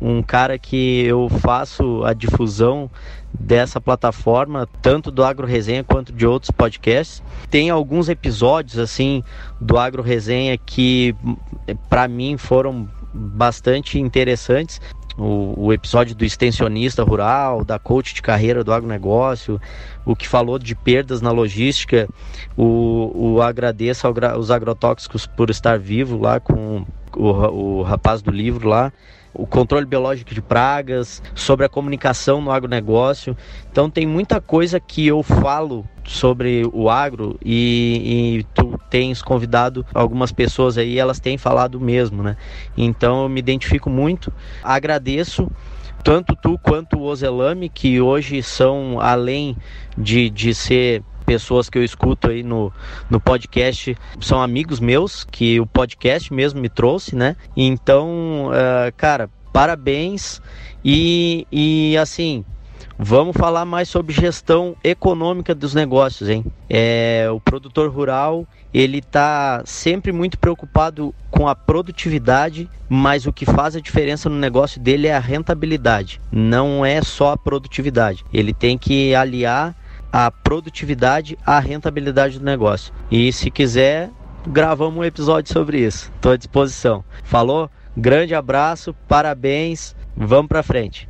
Speaker 23: um cara que eu faço a difusão dessa plataforma, tanto do Agro Resenha quanto de outros podcasts. Tem alguns episódios assim do Agro Resenha que para mim foram bastante interessantes o, o, episódio do extensionista rural, da coach de carreira do agronegócio, o que falou de perdas na logística, o, o agradeço aos agrotóxicos por estar vivo lá com o, o rapaz do livro lá o controle biológico de pragas, sobre a comunicação no agronegócio. Então tem muita coisa que eu falo sobre o agro e, tens convidado algumas pessoas aí, elas têm falado mesmo, né? Então eu me identifico muito, agradeço tanto tu quanto o Ozelame, que hoje são além de, de ser pessoas que eu escuto aí no, no podcast são amigos meus, que o podcast mesmo me trouxe, né? Então, uh, cara, parabéns e, e assim, Vamos falar mais sobre gestão econômica dos negócios, hein? É, o produtor rural ele está sempre muito preocupado com a produtividade, mas o que faz a diferença no negócio dele é a rentabilidade. Não é só a produtividade. Ele tem que aliar a produtividade à rentabilidade do negócio. E se quiser, gravamos um episódio sobre isso. Estou à disposição. Falou? Grande abraço, parabéns, vamos para frente.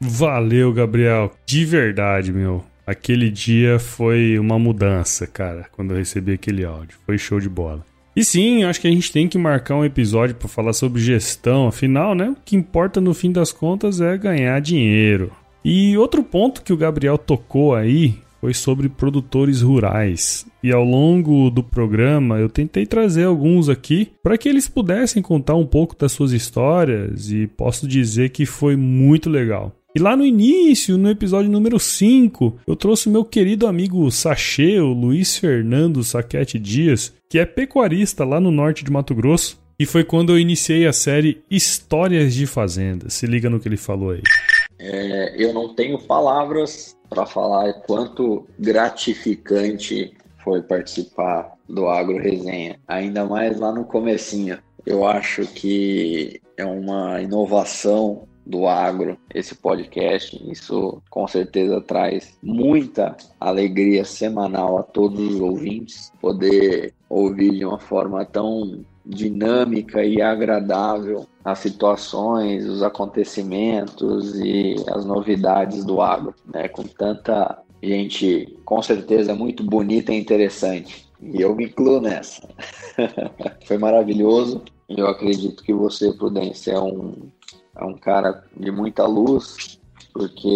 Speaker 1: Valeu, Gabriel. De verdade, meu. Aquele dia foi uma mudança, cara, quando eu recebi aquele áudio. Foi show de bola. E sim, acho que a gente tem que marcar um episódio para falar sobre gestão. Afinal, né? O que importa no fim das contas é ganhar dinheiro. E outro ponto que o Gabriel tocou aí foi sobre produtores rurais. E ao longo do programa eu tentei trazer alguns aqui para que eles pudessem contar um pouco das suas histórias e posso dizer que foi muito legal. E lá no início, no episódio número 5, eu trouxe meu querido amigo Sachê, o Luiz Fernando Saquete Dias, que é pecuarista lá no norte de Mato Grosso. E foi quando eu iniciei a série Histórias de Fazenda. Se liga no que ele falou aí.
Speaker 24: É, eu não tenho palavras para falar quanto gratificante foi participar do Agro Resenha. Ainda mais lá no comecinho. Eu acho que é uma inovação do agro, esse podcast. Isso com certeza traz muita alegria semanal a todos os ouvintes, poder ouvir de uma forma tão dinâmica e agradável as situações, os acontecimentos e as novidades do agro, né? Com tanta gente, com certeza muito bonita e interessante. E eu me incluo nessa. Foi maravilhoso. Eu acredito que você, Prudência, é um é um cara de muita luz, porque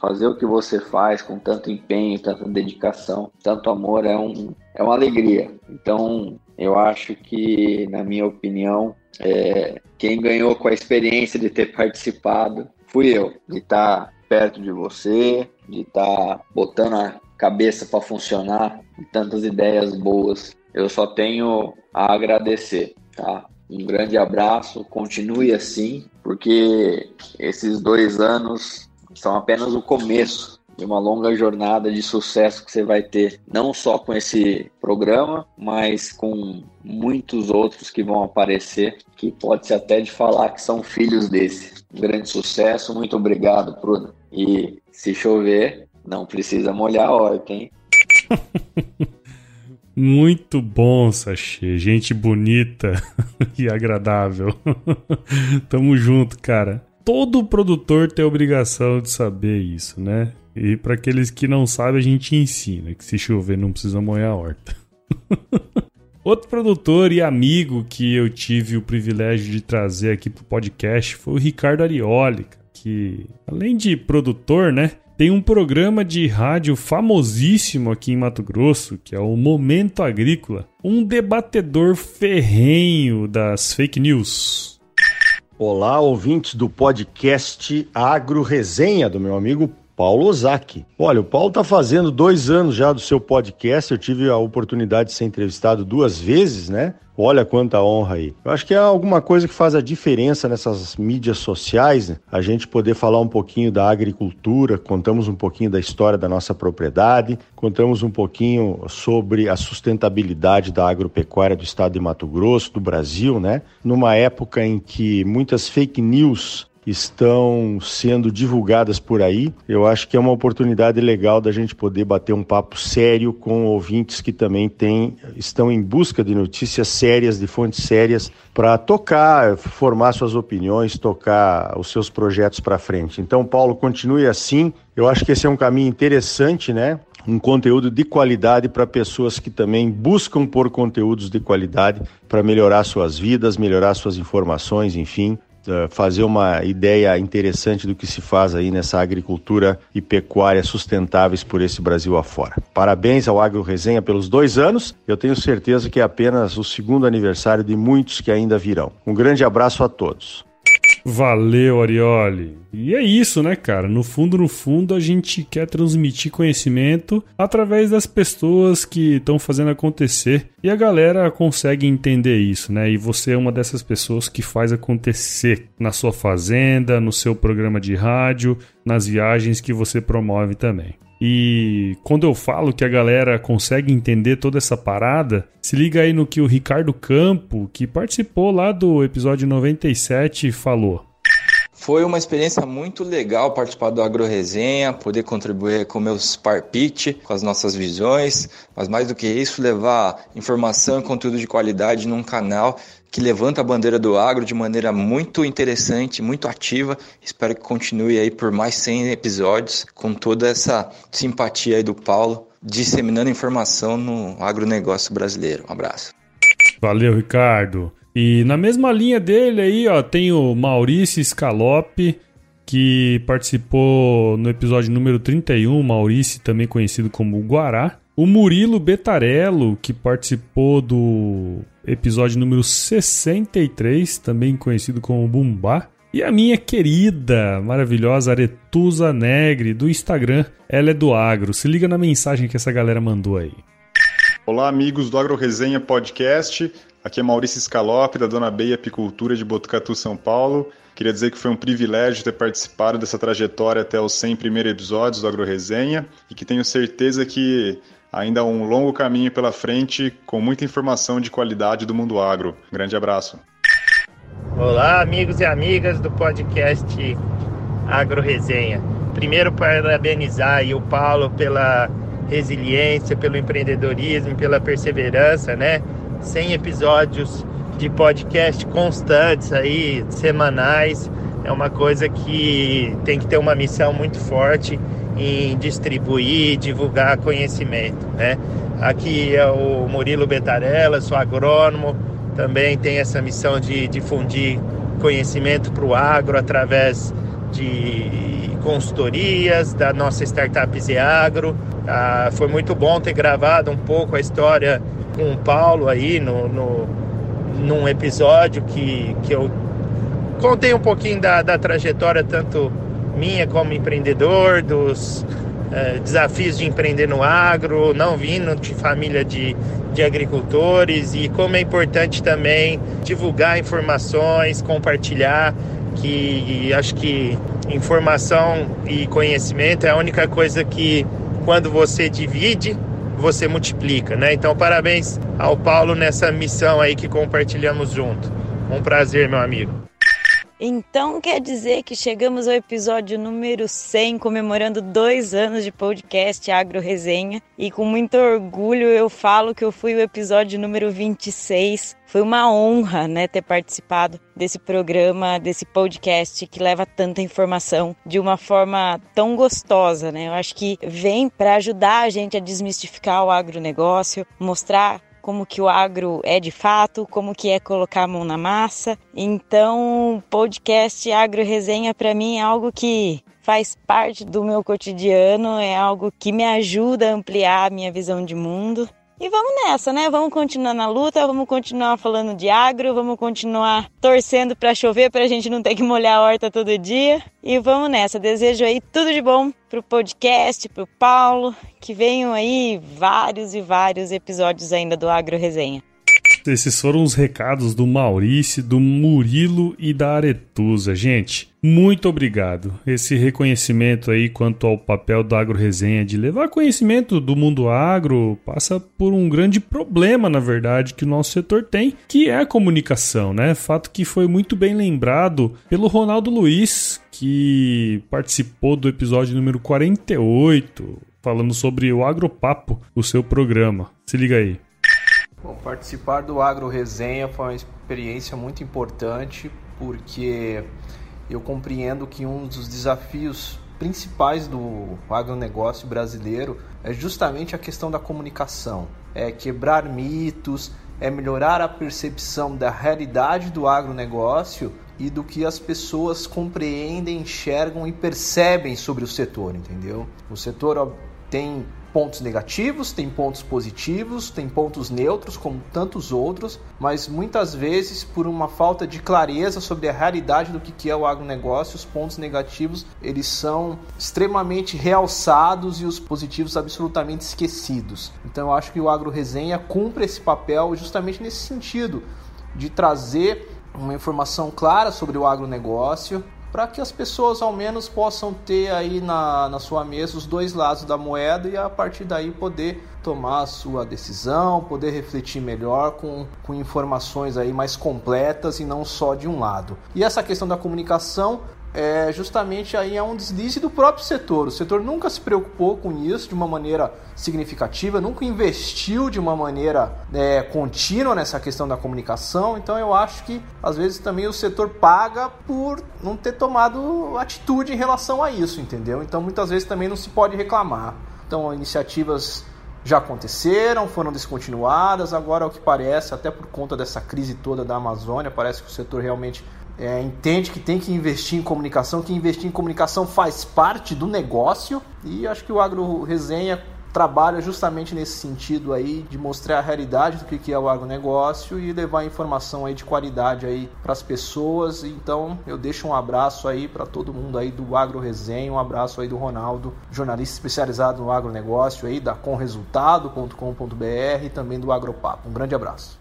Speaker 24: fazer o que você faz com tanto empenho, tanta dedicação, tanto amor é, um, é uma alegria. Então, eu acho que, na minha opinião, é, quem ganhou com a experiência de ter participado fui eu, de estar perto de você, de estar botando a cabeça para funcionar, tantas ideias boas. Eu só tenho a agradecer, tá? Um grande abraço, continue assim, porque esses dois anos são apenas o começo de uma longa jornada de sucesso que você vai ter, não só com esse programa, mas com muitos outros que vão aparecer, que pode-se até de falar que são filhos desse. Um grande sucesso, muito obrigado, Bruno. E se chover, não precisa molhar a horta, hein?
Speaker 1: Muito bom, Sachê. Gente bonita e agradável. Tamo junto, cara. Todo produtor tem a obrigação de saber isso, né? E para aqueles que não sabem, a gente ensina que se chover não precisa molhar a horta. Outro produtor e amigo que eu tive o privilégio de trazer aqui pro podcast foi o Ricardo Arioli, que além de produtor, né, tem um programa de rádio famosíssimo aqui em Mato Grosso, que é o Momento Agrícola, um debatedor ferrenho das fake news.
Speaker 25: Olá, ouvintes do podcast Agro Resenha, do meu amigo Paulo Ozaki. Olha, o Paulo está fazendo dois anos já do seu podcast. Eu tive a oportunidade de ser entrevistado duas vezes, né? Olha quanta honra aí. Eu acho que é alguma coisa que faz a diferença nessas mídias sociais, né? a gente poder falar um pouquinho da agricultura, contamos um pouquinho da história da nossa propriedade, contamos um pouquinho sobre a sustentabilidade da agropecuária do estado de Mato Grosso, do Brasil, né? Numa época em que muitas fake news estão sendo divulgadas por aí. Eu acho que é uma oportunidade legal da gente poder bater um papo sério com ouvintes que também têm, estão em busca de notícias sérias, de fontes sérias, para tocar, formar suas opiniões, tocar os seus projetos para frente. Então, Paulo, continue assim. Eu acho que esse é um caminho interessante, né? um conteúdo de qualidade para pessoas que também buscam por conteúdos de qualidade para melhorar suas vidas, melhorar suas informações, enfim, fazer uma ideia interessante do que se faz aí nessa agricultura e pecuária sustentáveis por esse Brasil afora. Parabéns ao Agro Resenha pelos dois anos. Eu tenho certeza que é apenas o segundo aniversário de muitos que ainda virão. Um grande abraço a todos.
Speaker 1: Valeu, Arioli. E é isso, né, cara? No fundo, no fundo, a gente quer transmitir conhecimento através das pessoas que estão fazendo acontecer. E a galera consegue entender isso, né? E você é uma dessas pessoas que faz acontecer na sua fazenda, no seu programa de rádio, nas viagens que você promove também. E quando eu falo que a galera consegue entender toda essa parada, se liga aí no que o Ricardo Campo, que participou lá do episódio 97, falou.
Speaker 26: Foi uma experiência muito legal participar do Agro Resenha, poder contribuir com meus parpite, com as nossas visões, mas mais do que isso, levar informação e conteúdo de qualidade num canal que levanta a bandeira do agro de maneira muito interessante, muito ativa. Espero que continue aí por mais 100 episódios com toda essa simpatia aí do Paulo, disseminando informação no agronegócio brasileiro. Um abraço.
Speaker 1: Valeu, Ricardo. E na mesma linha dele aí, ó, tem o Maurício Scalope, que participou no episódio número 31, Maurício, também conhecido como Guará. O Murilo Betarello, que participou do episódio número 63, também conhecido como Bumbá. E a minha querida, maravilhosa Aretusa Negre, do Instagram, ela é do agro. Se liga na mensagem que essa galera mandou aí.
Speaker 27: Olá, amigos do Agro Resenha Podcast. Aqui é Maurício Scalope, da Dona Beia Apicultura de Botucatu, São Paulo. Queria dizer que foi um privilégio ter participado dessa trajetória até os 100 primeiros episódios do Agro Resenha e que tenho certeza que ainda um longo caminho pela frente com muita informação de qualidade do mundo agro. Grande abraço.
Speaker 28: Olá, amigos e amigas do podcast Agro Resenha. Primeiro, parabenizar o Paulo pela resiliência, pelo empreendedorismo, pela perseverança, né? 100 episódios de podcast constantes aí, semanais. É uma coisa que tem que ter uma missão muito forte em distribuir, divulgar conhecimento, né? Aqui é o Murilo Betarella, sou agrônomo, também tem essa missão de difundir conhecimento para o agro através de consultorias da nossa startup Zeagro. Ah, foi muito bom ter gravado um pouco a história com o Paulo aí no, no, num episódio que, que eu contei um pouquinho da, da trajetória tanto minha como empreendedor, dos eh, desafios de empreender no agro, não vindo de família de, de agricultores e como é importante também divulgar informações, compartilhar, que acho que informação e conhecimento é a única coisa que quando você divide, você multiplica, né? Então, parabéns ao Paulo nessa missão aí que compartilhamos junto. Um prazer, meu amigo.
Speaker 29: Então quer dizer que chegamos ao episódio número 100, comemorando dois anos de podcast Agro Resenha. E com muito orgulho eu falo que eu fui o episódio número 26. Foi uma honra, né, ter participado desse programa, desse podcast que leva tanta informação de uma forma tão gostosa, né? Eu acho que vem para ajudar a gente a desmistificar o agronegócio, mostrar como que o agro é de fato, como que é colocar a mão na massa. Então, podcast Agro Resenha para mim é algo que faz parte do meu cotidiano, é algo que me ajuda a ampliar a minha visão de mundo. E vamos nessa, né? Vamos continuar na luta, vamos continuar falando de agro, vamos continuar torcendo para chover para a gente não ter que molhar a horta todo dia. E vamos nessa. Desejo aí tudo de bom pro podcast, pro Paulo, que venham aí vários e vários episódios ainda do Agro Resenha.
Speaker 1: Esses foram os recados do Maurício, do Murilo e da Aretusa. Gente, muito obrigado. Esse reconhecimento aí quanto ao papel do Agro Resenha de levar conhecimento do mundo agro passa por um grande problema, na verdade, que o nosso setor tem, que é a comunicação, né? Fato que foi muito bem lembrado pelo Ronaldo Luiz, que participou do episódio número 48, falando sobre o Agropapo, o seu programa. Se liga aí.
Speaker 30: Bom, participar do Agro Resenha foi uma experiência muito importante porque eu compreendo que um dos desafios principais do agronegócio brasileiro é justamente a questão da comunicação, é quebrar mitos, é melhorar a percepção da realidade do agronegócio e do que as pessoas compreendem, enxergam e percebem sobre o setor, entendeu? O setor tem pontos negativos, tem pontos positivos, tem pontos neutros, como tantos outros, mas muitas vezes, por uma falta de clareza sobre a realidade do que é o agronegócio, os pontos negativos eles são extremamente realçados e os positivos absolutamente esquecidos. Então eu acho que o Agro Resenha cumpre esse papel justamente nesse sentido, de trazer uma informação clara sobre o agronegócio, para que as pessoas ao menos possam ter aí na, na sua mesa os dois lados da moeda e a partir daí poder tomar a sua decisão, poder refletir melhor com, com informações aí mais completas e não só de um lado. E essa questão da comunicação é justamente aí é um deslize do próprio setor. O setor nunca se preocupou com isso de uma maneira significativa, nunca investiu de uma maneira é, contínua nessa questão da comunicação. Então eu acho que às vezes também o setor paga por não ter tomado atitude em relação a isso, entendeu? Então muitas vezes também não se pode reclamar. Então iniciativas já aconteceram, foram descontinuadas, agora o que parece, até por conta dessa crise toda da Amazônia, parece que o setor realmente é, entende que tem que investir em comunicação, que investir em comunicação faz parte do negócio e acho que o Agro Resenha trabalha justamente nesse sentido aí de mostrar a realidade do que é o agronegócio e levar informação aí de qualidade aí para as pessoas. Então eu deixo um abraço aí para todo mundo aí do Agro Resenha, um abraço aí do Ronaldo, jornalista especializado no agronegócio aí da comresultado.com.br e também do Agropapo. Um grande abraço.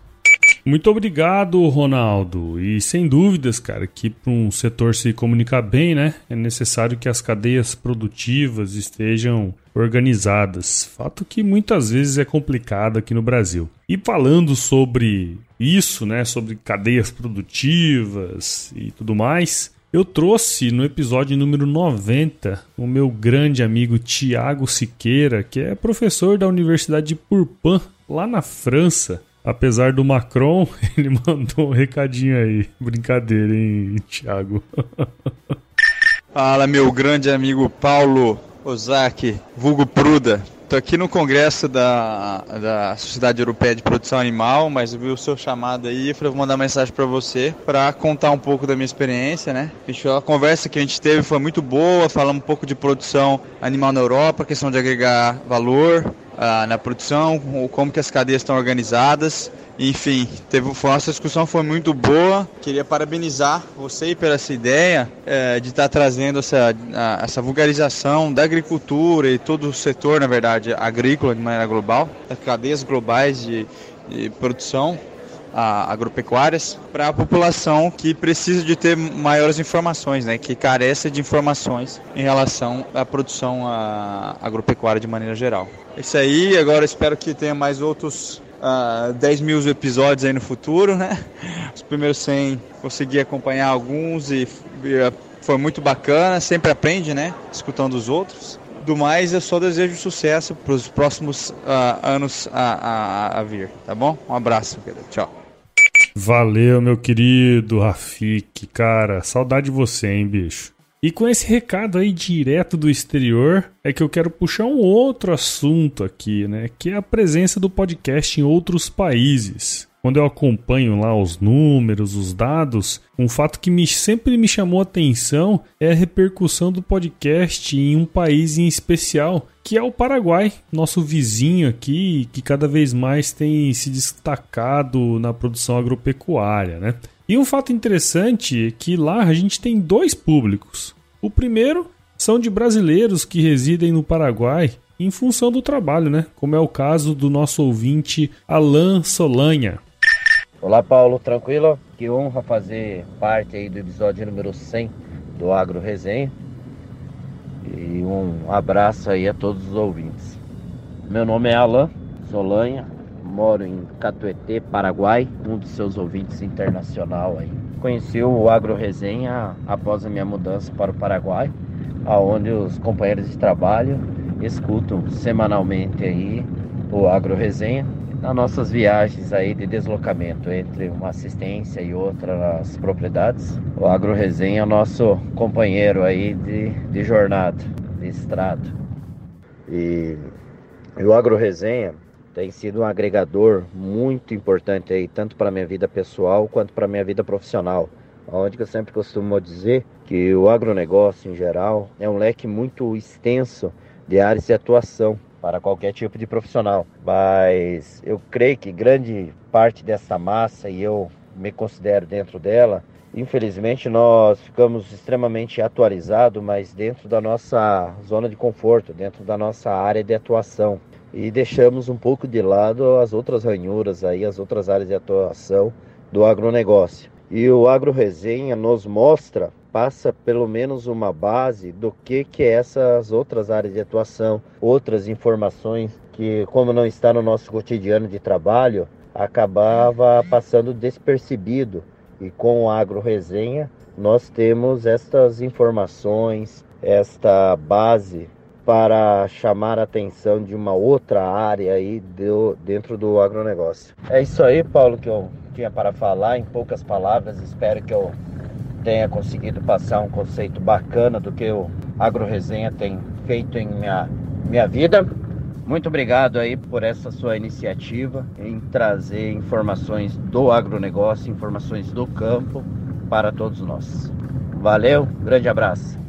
Speaker 1: Muito obrigado, Ronaldo. E sem dúvidas, cara, que para um setor se comunicar bem, né, é necessário que as cadeias produtivas estejam organizadas. Fato que muitas vezes é complicado aqui no Brasil. E falando sobre isso, né, sobre cadeias produtivas e tudo mais, eu trouxe no episódio número 90 o meu grande amigo Tiago Siqueira, que é professor da Universidade de Purpan, lá na França. Apesar do Macron, ele mandou um recadinho aí. Brincadeira, hein, Thiago?
Speaker 31: Fala, meu grande amigo Paulo Ozaki, vulgo Pruda. Estou aqui no congresso da, da Sociedade Europeia de Produção Animal, mas vi o seu chamado aí e falei, vou mandar mensagem para você para contar um pouco da minha experiência, né? A conversa que a gente teve foi muito boa, falamos um pouco de produção animal na Europa, questão de agregar valor, ah, na produção, como que as cadeias estão organizadas. Enfim, teve, foi, nossa discussão foi muito boa. Queria parabenizar você por essa ideia é, de estar tá trazendo essa, a, essa vulgarização da agricultura e todo o setor, na verdade, agrícola de maneira global, das cadeias globais de, de produção agropecuárias para a população que precisa de ter maiores informações, né, que carece de informações em relação à produção agropecuária de maneira geral. Isso aí, agora espero que tenha mais outros uh, 10 mil episódios aí no futuro, né? Os primeiros 100 consegui acompanhar alguns e, e foi muito bacana, sempre aprende, né? Escutando os outros. Do mais, eu só desejo sucesso para os próximos uh, anos a, a, a, vir, tá bom? Um abraço, querido. Tchau.
Speaker 1: Valeu, meu querido Rafik, cara. Saudade de você, hein, bicho. E com esse recado aí direto do exterior, é que eu quero puxar um outro assunto aqui, né? Que é a presença do podcast em outros países quando eu acompanho lá os números, os dados, um fato que me, sempre me chamou a atenção é a repercussão do podcast em um país em especial, que é o Paraguai, nosso vizinho aqui, que cada vez mais tem se destacado na produção agropecuária, né? E um fato interessante é que lá a gente tem dois públicos. O primeiro são de brasileiros que residem no Paraguai em função do trabalho, né? Como é o caso do nosso ouvinte Alan Solanha.
Speaker 23: Olá Paulo, tranquilo? Que honra fazer parte aí do episódio número 100 do Agro Resenha. E um abraço aí a todos os ouvintes. Meu nome é Alan Solanha, moro em Catuetê, Paraguai, um dos seus ouvintes internacional aí. Conheci o Agro Resenha após a minha mudança para o Paraguai, aonde os companheiros de trabalho escutam semanalmente aí o Agro Resenha nas nossas viagens aí de deslocamento entre uma assistência e outra nas propriedades. O Agro Resenha é nosso companheiro aí de, de jornada, de estrada. E, e o Agro Resenha tem sido um agregador muito importante aí, tanto para minha vida pessoal quanto para minha vida profissional. Onde eu sempre costumo dizer que o agronegócio em geral é um leque muito extenso de áreas de atuação para qualquer tipo de profissional. Mas eu creio que grande parte dessa massa, e eu me considero dentro dela, infelizmente nós ficamos extremamente atualizados, mas dentro da nossa zona de conforto, dentro da nossa área de atuação. E deixamos um pouco de lado as outras ranhuras aí, as outras áreas de atuação do agronegócio. E o Agro Resenha nos mostra, passa pelo menos uma base do que que é essas outras áreas de atuação, outras informações que como não está no nosso cotidiano de trabalho, acabava passando despercebido. E com o Agro Resenha, nós temos estas informações, esta base para chamar a atenção de uma outra área aí do, dentro do agronegócio. É isso aí, Paulo, que eu tinha para falar em poucas palavras. Espero que eu tenha conseguido passar um conceito bacana do que o Agro Resenha tem feito em minha, minha vida. Muito obrigado aí por essa sua iniciativa em trazer informações do agronegócio, informações do campo para todos nós. Valeu, grande abraço.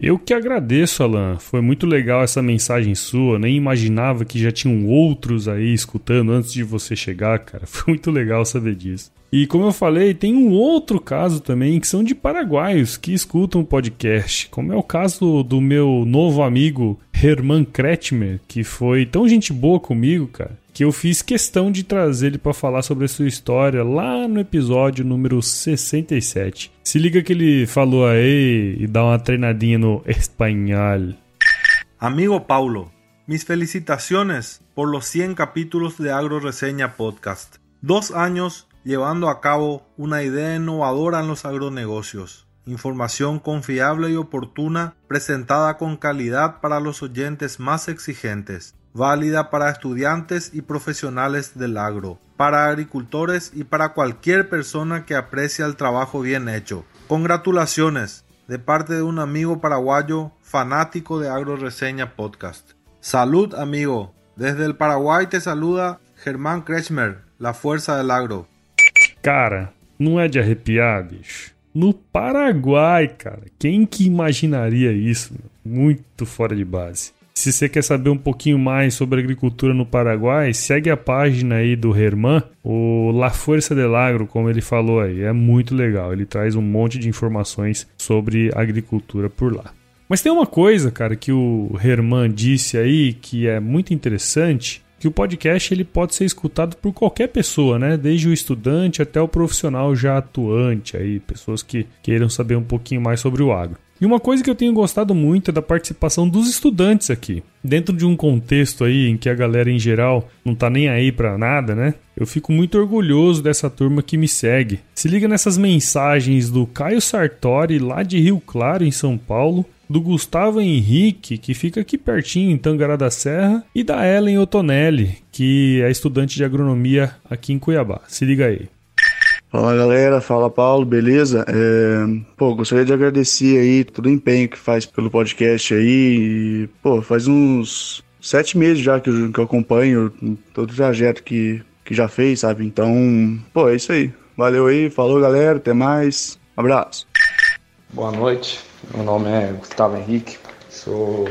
Speaker 1: Eu que agradeço, Alan. Foi muito legal essa mensagem sua. Nem imaginava que já tinham outros aí escutando antes de você chegar, cara. Foi muito legal saber disso. E como eu falei, tem um outro caso também que são de paraguaios que escutam o podcast, como é o caso do meu novo amigo Herman Kretschmer, que foi tão gente boa comigo, cara, que eu fiz questão de trazer ele para falar sobre a sua história lá no episódio número 67. Se liga que ele falou aí e dá uma treinadinha no espanhol.
Speaker 32: Amigo Paulo, mis felicitaciones por los 100 capítulos de Agro Reseña Podcast. Dos años llevando a cabo una idea innovadora en los agronegocios. Información confiable y oportuna presentada con calidad para los oyentes más exigentes, válida para estudiantes y profesionales del agro, para agricultores y para cualquier persona que aprecia el trabajo bien hecho. Congratulaciones de parte de un amigo paraguayo fanático de Agro Reseña Podcast. Salud amigo, desde el Paraguay te saluda Germán Kretschmer, la fuerza del agro.
Speaker 1: Cara, não é de arrepiar, bicho. No Paraguai, cara. Quem que imaginaria isso? Muito fora de base. Se você quer saber um pouquinho mais sobre agricultura no Paraguai, segue a página aí do Herman, o La Força del Agro, como ele falou aí. É muito legal. Ele traz um monte de informações sobre agricultura por lá. Mas tem uma coisa, cara, que o Herman disse aí que é muito interessante, que o podcast ele pode ser escutado por qualquer pessoa, né? Desde o estudante até o profissional já atuante aí, pessoas que queiram saber um pouquinho mais sobre o agro. E uma coisa que eu tenho gostado muito é da participação dos estudantes aqui. Dentro de um contexto aí em que a galera em geral não tá nem aí para nada, né? Eu fico muito orgulhoso dessa turma que me segue. Se liga nessas mensagens do Caio Sartori lá de Rio Claro, em São Paulo, do Gustavo Henrique, que fica aqui pertinho em Tangará da Serra, e da Ellen Otonelli, que é estudante de agronomia aqui em Cuiabá. Se liga aí.
Speaker 33: Fala galera, fala Paulo, beleza? É, pô, gostaria de agradecer aí todo o empenho que faz pelo podcast aí. E, pô, faz uns sete meses já que eu, que eu acompanho todo o trajeto que, que já fez, sabe? Então, pô, é isso aí. Valeu aí, falou galera, até mais. abraço.
Speaker 34: Boa noite, meu nome é Gustavo Henrique, sou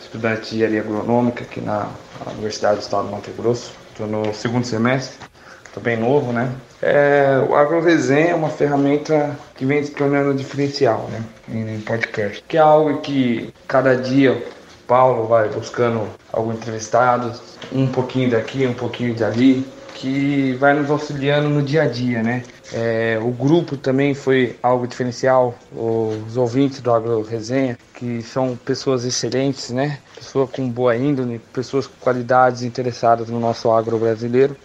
Speaker 34: estudante de engenharia agronômica aqui na Universidade do Estado do Mato Grosso. Estou no segundo semestre, estou bem novo, né? É, o AgroResenha é uma ferramenta que vem se tornando diferencial né, em podcast, que é algo que cada dia Paulo vai buscando algum entrevistado, um pouquinho daqui, um pouquinho dali, que vai nos auxiliando no dia a dia, né? É, o grupo também foi algo diferencial, os ouvintes do Agro Resenha, que são pessoas excelentes, né? Pessoas com boa índole, pessoas com qualidades interessadas no nosso agro brasileiro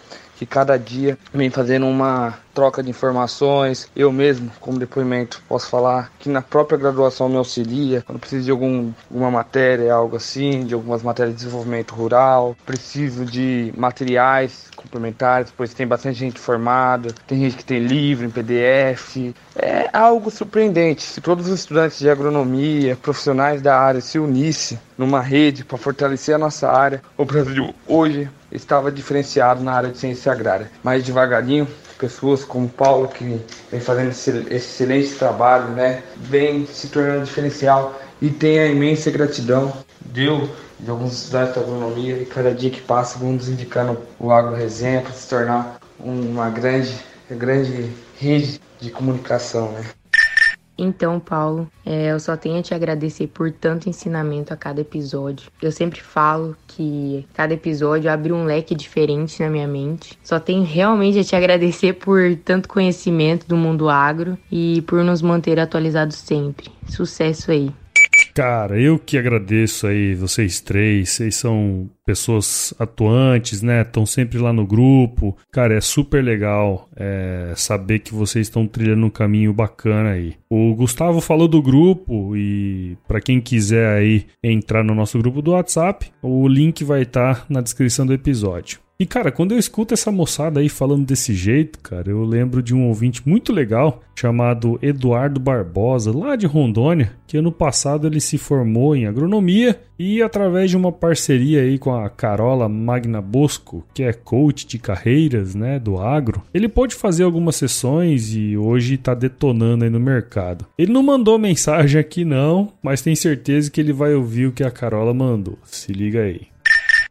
Speaker 34: que cada dia vem fazendo uma troca de informações. Eu mesmo, como depoimento, posso falar que na própria graduação me auxilia quando preciso de algum, alguma matéria, algo assim, de algumas matérias de desenvolvimento rural, preciso de materiais complementares, pois tem bastante gente formada, tem gente que tem livro em PDF. É algo surpreendente. Se todos os estudantes de agronomia, profissionais da área se unissem numa rede para fortalecer a nossa área, o Brasil hoje estava diferenciado na área de ciência agrária. Mais devagarinho, pessoas como Paulo, que vem fazendo esse excelente trabalho, né, vem se tornando diferencial e tem a imensa gratidão deu, de alguns estudantes da agronomia, e cada dia que passa vamos indicando o Agro Resenha para se tornar uma grande, grande rede de comunicação, né?
Speaker 35: Então, Paulo, é, eu só tenho a te agradecer por tanto ensinamento a cada episódio. Eu sempre falo que cada episódio abre um leque diferente na minha mente. Só tenho realmente a te agradecer por tanto conhecimento do mundo agro e por nos manter atualizados sempre. Sucesso aí!
Speaker 1: Cara, eu que agradeço aí vocês três. Vocês são pessoas atuantes, né? Estão sempre lá no grupo. Cara, é super legal é, saber que vocês estão trilhando um caminho bacana aí. O Gustavo falou do grupo e para quem quiser aí entrar no nosso grupo do WhatsApp, o link vai estar tá na descrição do episódio. E cara, quando eu escuto essa moçada aí falando desse jeito, cara, eu lembro de um ouvinte muito legal chamado Eduardo Barbosa, lá de Rondônia, que ano passado ele se formou em agronomia e através de uma parceria aí com a Carola Magna Bosco, que é coach de carreiras, né, do agro, ele pôde fazer algumas sessões e hoje tá detonando aí no mercado. Ele não mandou mensagem aqui não, mas tem certeza que ele vai ouvir o que a Carola mandou. Se liga aí.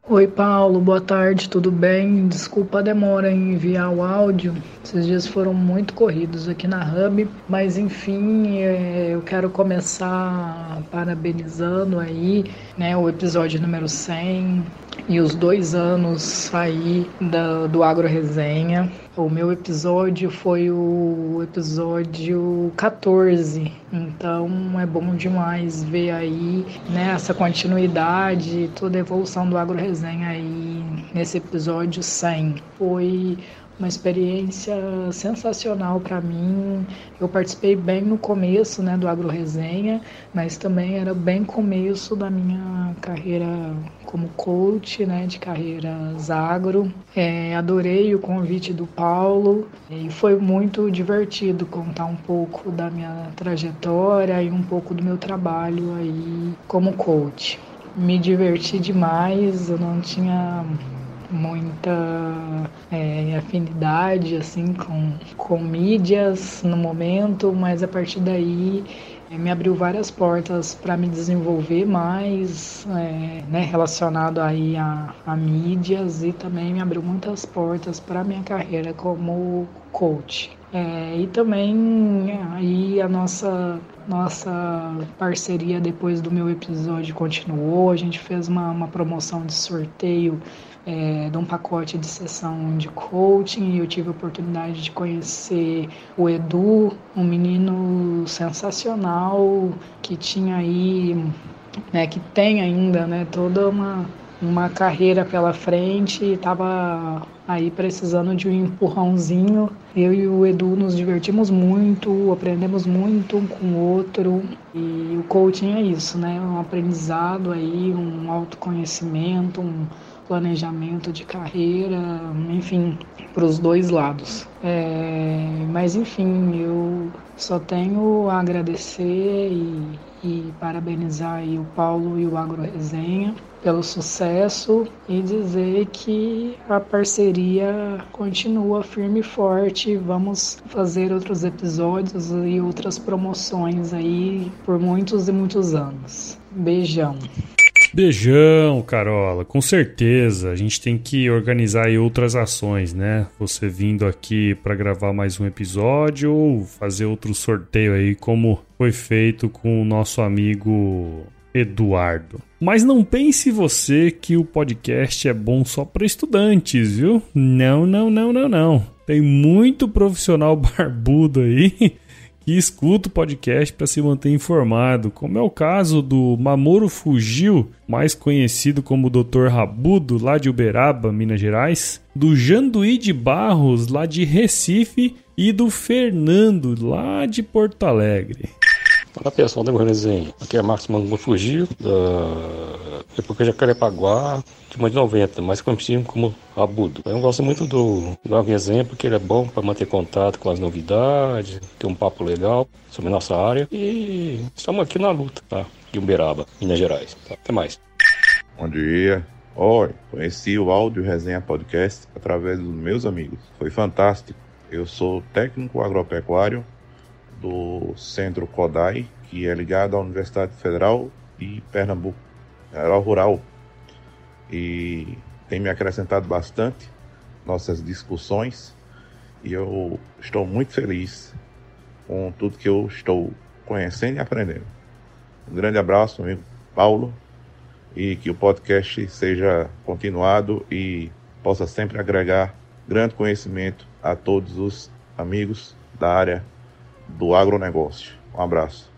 Speaker 36: Oi, Paulo, boa tarde, tudo bem? Desculpa a demora em enviar o áudio. Esses dias foram muito corridos aqui na Hub, mas enfim, é, eu quero começar parabenizando aí, né, o episódio número 100 e os dois anos aí da, do Agro Resenha. O meu episódio foi o episódio 14, então é bom demais ver aí né, essa continuidade, toda a evolução do Agro Resenha aí nesse episódio 100. Foi uma experiência sensacional para mim. Eu participei bem no começo né, do Agro Resenha, mas também era bem começo da minha carreira como coach né, de carreiras agro. É, adorei o convite do Paulo e foi muito divertido contar um pouco da minha trajetória e um pouco do meu trabalho aí como coach. Me diverti demais, eu não tinha muita é, afinidade assim com, com mídias no momento, mas a partir daí me abriu várias portas para me desenvolver mais é, né, relacionado aí a, a mídias e também me abriu muitas portas para minha carreira como coach. É, e também aí a nossa nossa parceria depois do meu episódio continuou. A gente fez uma, uma promoção de sorteio é, de um pacote de sessão de coaching e eu tive a oportunidade de conhecer o Edu, um menino sensacional que tinha aí, né, que tem ainda, né, toda uma, uma carreira pela frente e estava aí precisando de um empurrãozinho. Eu e o Edu nos divertimos muito, aprendemos muito um com o outro. E o coaching é isso, né? Um aprendizado aí, um autoconhecimento, um planejamento de carreira, enfim, para os dois lados. É, mas enfim, eu só tenho a agradecer e, e parabenizar o Paulo e o Agro Resenha pelo sucesso e dizer que a parceria continua firme e forte. Vamos fazer outros episódios e outras promoções aí por muitos e muitos anos. Beijão.
Speaker 1: Beijão, Carola, com certeza. A gente tem que organizar aí outras ações, né? Você vindo aqui para gravar mais um episódio ou fazer outro sorteio aí, como foi feito com o nosso amigo Eduardo. Mas não pense você que o podcast é bom só para estudantes, viu? Não, não, não, não, não. Tem muito profissional barbudo aí que escuta o podcast para se manter informado, como é o caso do Mamoru Fugil, mais conhecido como Dr. Rabudo, lá de Uberaba, Minas Gerais, do Janduí de Barros, lá de Recife, e do Fernando, lá de Porto Alegre.
Speaker 37: Fala pessoal da Resenha, aqui é Marcos Mangu Fugil, da época Jacarepaguá, de 90, mais conhecido como Abudo. Eu gosto muito do, do Resenha porque ele é bom para manter contato com as novidades, ter um papo legal sobre nossa área e estamos aqui na luta, tá? De Uberaba, Minas Gerais. Tá? Até mais.
Speaker 33: Bom dia. Oi, conheci o Áudio Resenha Podcast através dos meus amigos. Foi fantástico. Eu sou técnico agropecuário do Centro Kodai, que é ligado à Universidade Federal de Pernambuco. era rural e tem me acrescentado bastante nossas discussões e eu estou muito feliz com tudo que eu estou conhecendo e aprendendo. Um grande abraço, amigo Paulo, e que o podcast seja continuado e possa sempre agregar grande conhecimento a todos os amigos da área do agronegócio. Um abraço.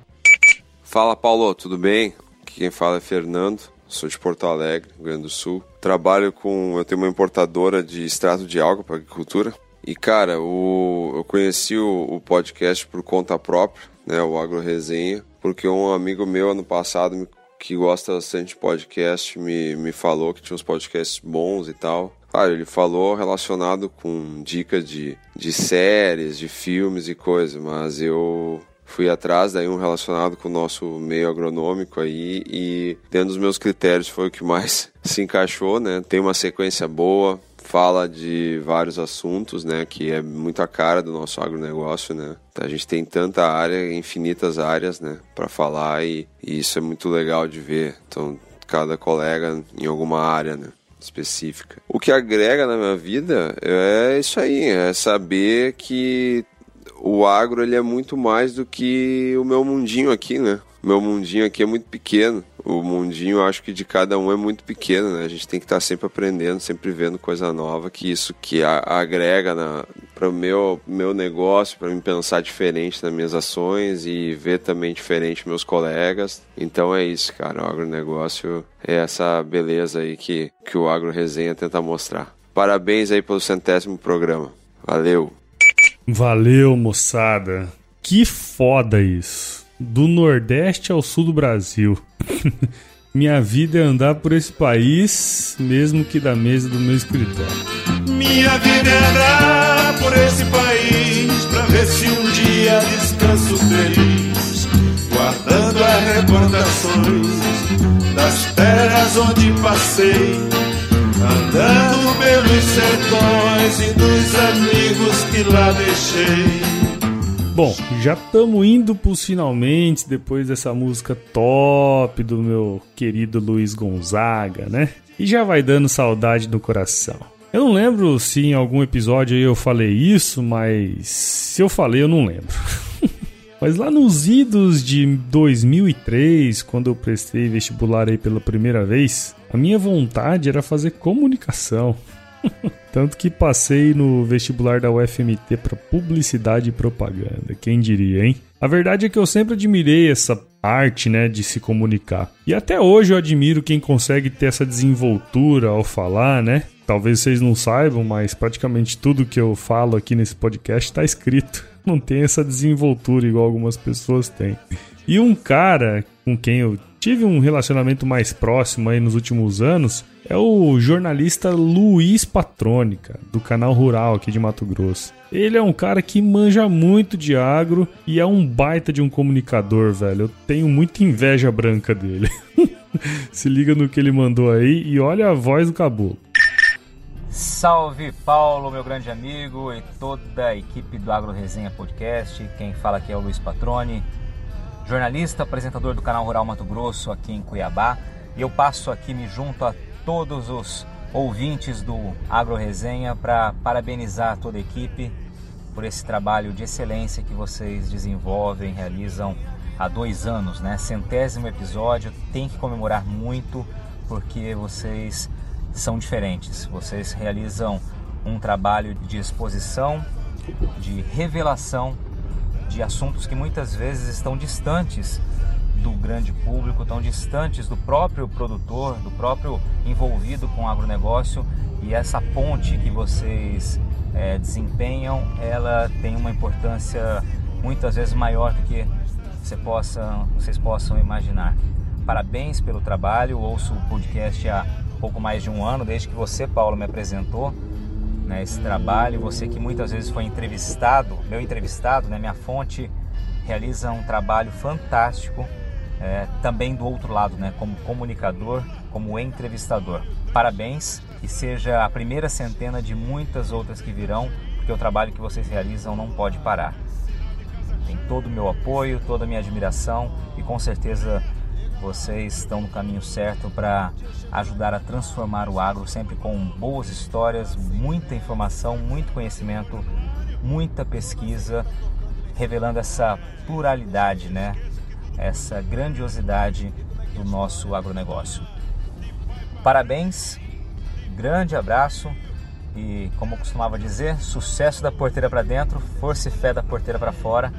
Speaker 38: Fala Paulo, tudo bem? Quem fala é Fernando, sou de Porto Alegre, Rio Grande do Sul. Trabalho com. Eu tenho uma importadora de extrato de alga para agricultura. E cara, o, eu conheci o, o, podcast por conta própria, né? O Agro Resenha, porque um amigo meu ano passado me que gosta bastante de podcast me, me falou que tinha uns podcasts bons e tal. Claro, ele falou relacionado com dicas de, de séries, de filmes e coisa, mas eu fui atrás daí um relacionado com o nosso meio agronômico aí e dentro dos meus critérios foi o que mais se encaixou, né? Tem uma sequência boa, fala de vários assuntos, né, que é muito a cara do nosso agronegócio, né. A gente tem tanta área, infinitas áreas, né, para falar e, e, isso é muito legal de ver. Então, cada colega em alguma área, né, específica. O que agrega na minha vida é isso aí, é saber que o agro ele é muito mais do que o meu mundinho aqui, né? Meu mundinho aqui é muito pequeno. O mundinho, acho que de cada um é muito pequeno, né? A gente tem que estar tá sempre aprendendo, sempre vendo coisa nova, que isso que a, agrega para o meu, meu negócio, para me pensar diferente nas minhas ações e ver também diferente meus colegas. Então é isso, cara. O agronegócio é essa beleza aí que, que o Agro Resenha tenta mostrar. Parabéns aí pelo centésimo programa. Valeu!
Speaker 1: Valeu, moçada! Que foda isso! Do Nordeste ao Sul do Brasil. Minha vida é andar por esse país, mesmo que da mesa do meu escritório.
Speaker 39: Minha vida é andar por esse país, pra ver se um dia descanso feliz, guardando as recordações das terras onde passei, andando pelos sertões e dos amigos que lá deixei.
Speaker 1: Bom, já estamos indo pros finalmente depois dessa música top do meu querido Luiz Gonzaga, né? E já vai dando saudade no coração. Eu não lembro se em algum episódio eu falei isso, mas se eu falei eu não lembro. mas lá nos idos de 2003, quando eu prestei vestibular aí pela primeira vez, a minha vontade era fazer comunicação. Tanto que passei no vestibular da UFMT para publicidade e propaganda. Quem diria, hein? A verdade é que eu sempre admirei essa arte, né, de se comunicar. E até hoje eu admiro quem consegue ter essa desenvoltura ao falar, né? Talvez vocês não saibam, mas praticamente tudo que eu falo aqui nesse podcast está escrito. Não tem essa desenvoltura igual algumas pessoas têm. E um cara com quem eu tive um relacionamento mais próximo aí nos últimos anos é o jornalista Luiz Patrônica, do canal Rural aqui de Mato Grosso. Ele é um cara que manja muito de agro e é um baita de um comunicador, velho. Eu tenho muita inveja branca dele. Se liga no que ele mandou aí e olha a voz do caboclo.
Speaker 40: Salve Paulo, meu grande amigo e toda a equipe do Agro Resenha Podcast. Quem fala aqui é o Luiz Patrone, jornalista, apresentador do canal Rural Mato Grosso aqui em Cuiabá. E eu passo aqui me junto a todos os ouvintes do Agro Resenha para parabenizar toda a equipe por esse trabalho de excelência que vocês desenvolvem, realizam há dois anos, né? Centésimo episódio, tem que comemorar muito porque vocês são diferentes. Vocês realizam um trabalho de exposição, de revelação de assuntos que muitas vezes estão distantes do grande público, tão distantes do próprio produtor, do próprio envolvido com o agronegócio e essa ponte que vocês é, desempenham, ela tem uma importância muitas vezes maior do que você possa, vocês possam imaginar. Parabéns pelo trabalho, ouço o podcast há pouco mais de um ano, desde que você, Paulo, me apresentou né, esse trabalho, você que muitas vezes foi entrevistado, meu entrevistado, né, minha fonte, realiza um trabalho fantástico é, também do outro lado, né, como comunicador, como entrevistador. Parabéns e seja a primeira centena de muitas outras que virão, porque o trabalho que vocês realizam não pode parar. Tem todo o meu apoio, toda a minha admiração e com certeza Vocês estão no caminho certo para ajudar a transformar o agro, sempre com boas histórias, muita informação, muito conhecimento, muita pesquisa, revelando essa pluralidade, né? Essa grandiosidade do nosso agronegócio. Parabéns, grande abraço e, como eu costumava dizer, sucesso da porteira para dentro, força e fé da porteira para fora.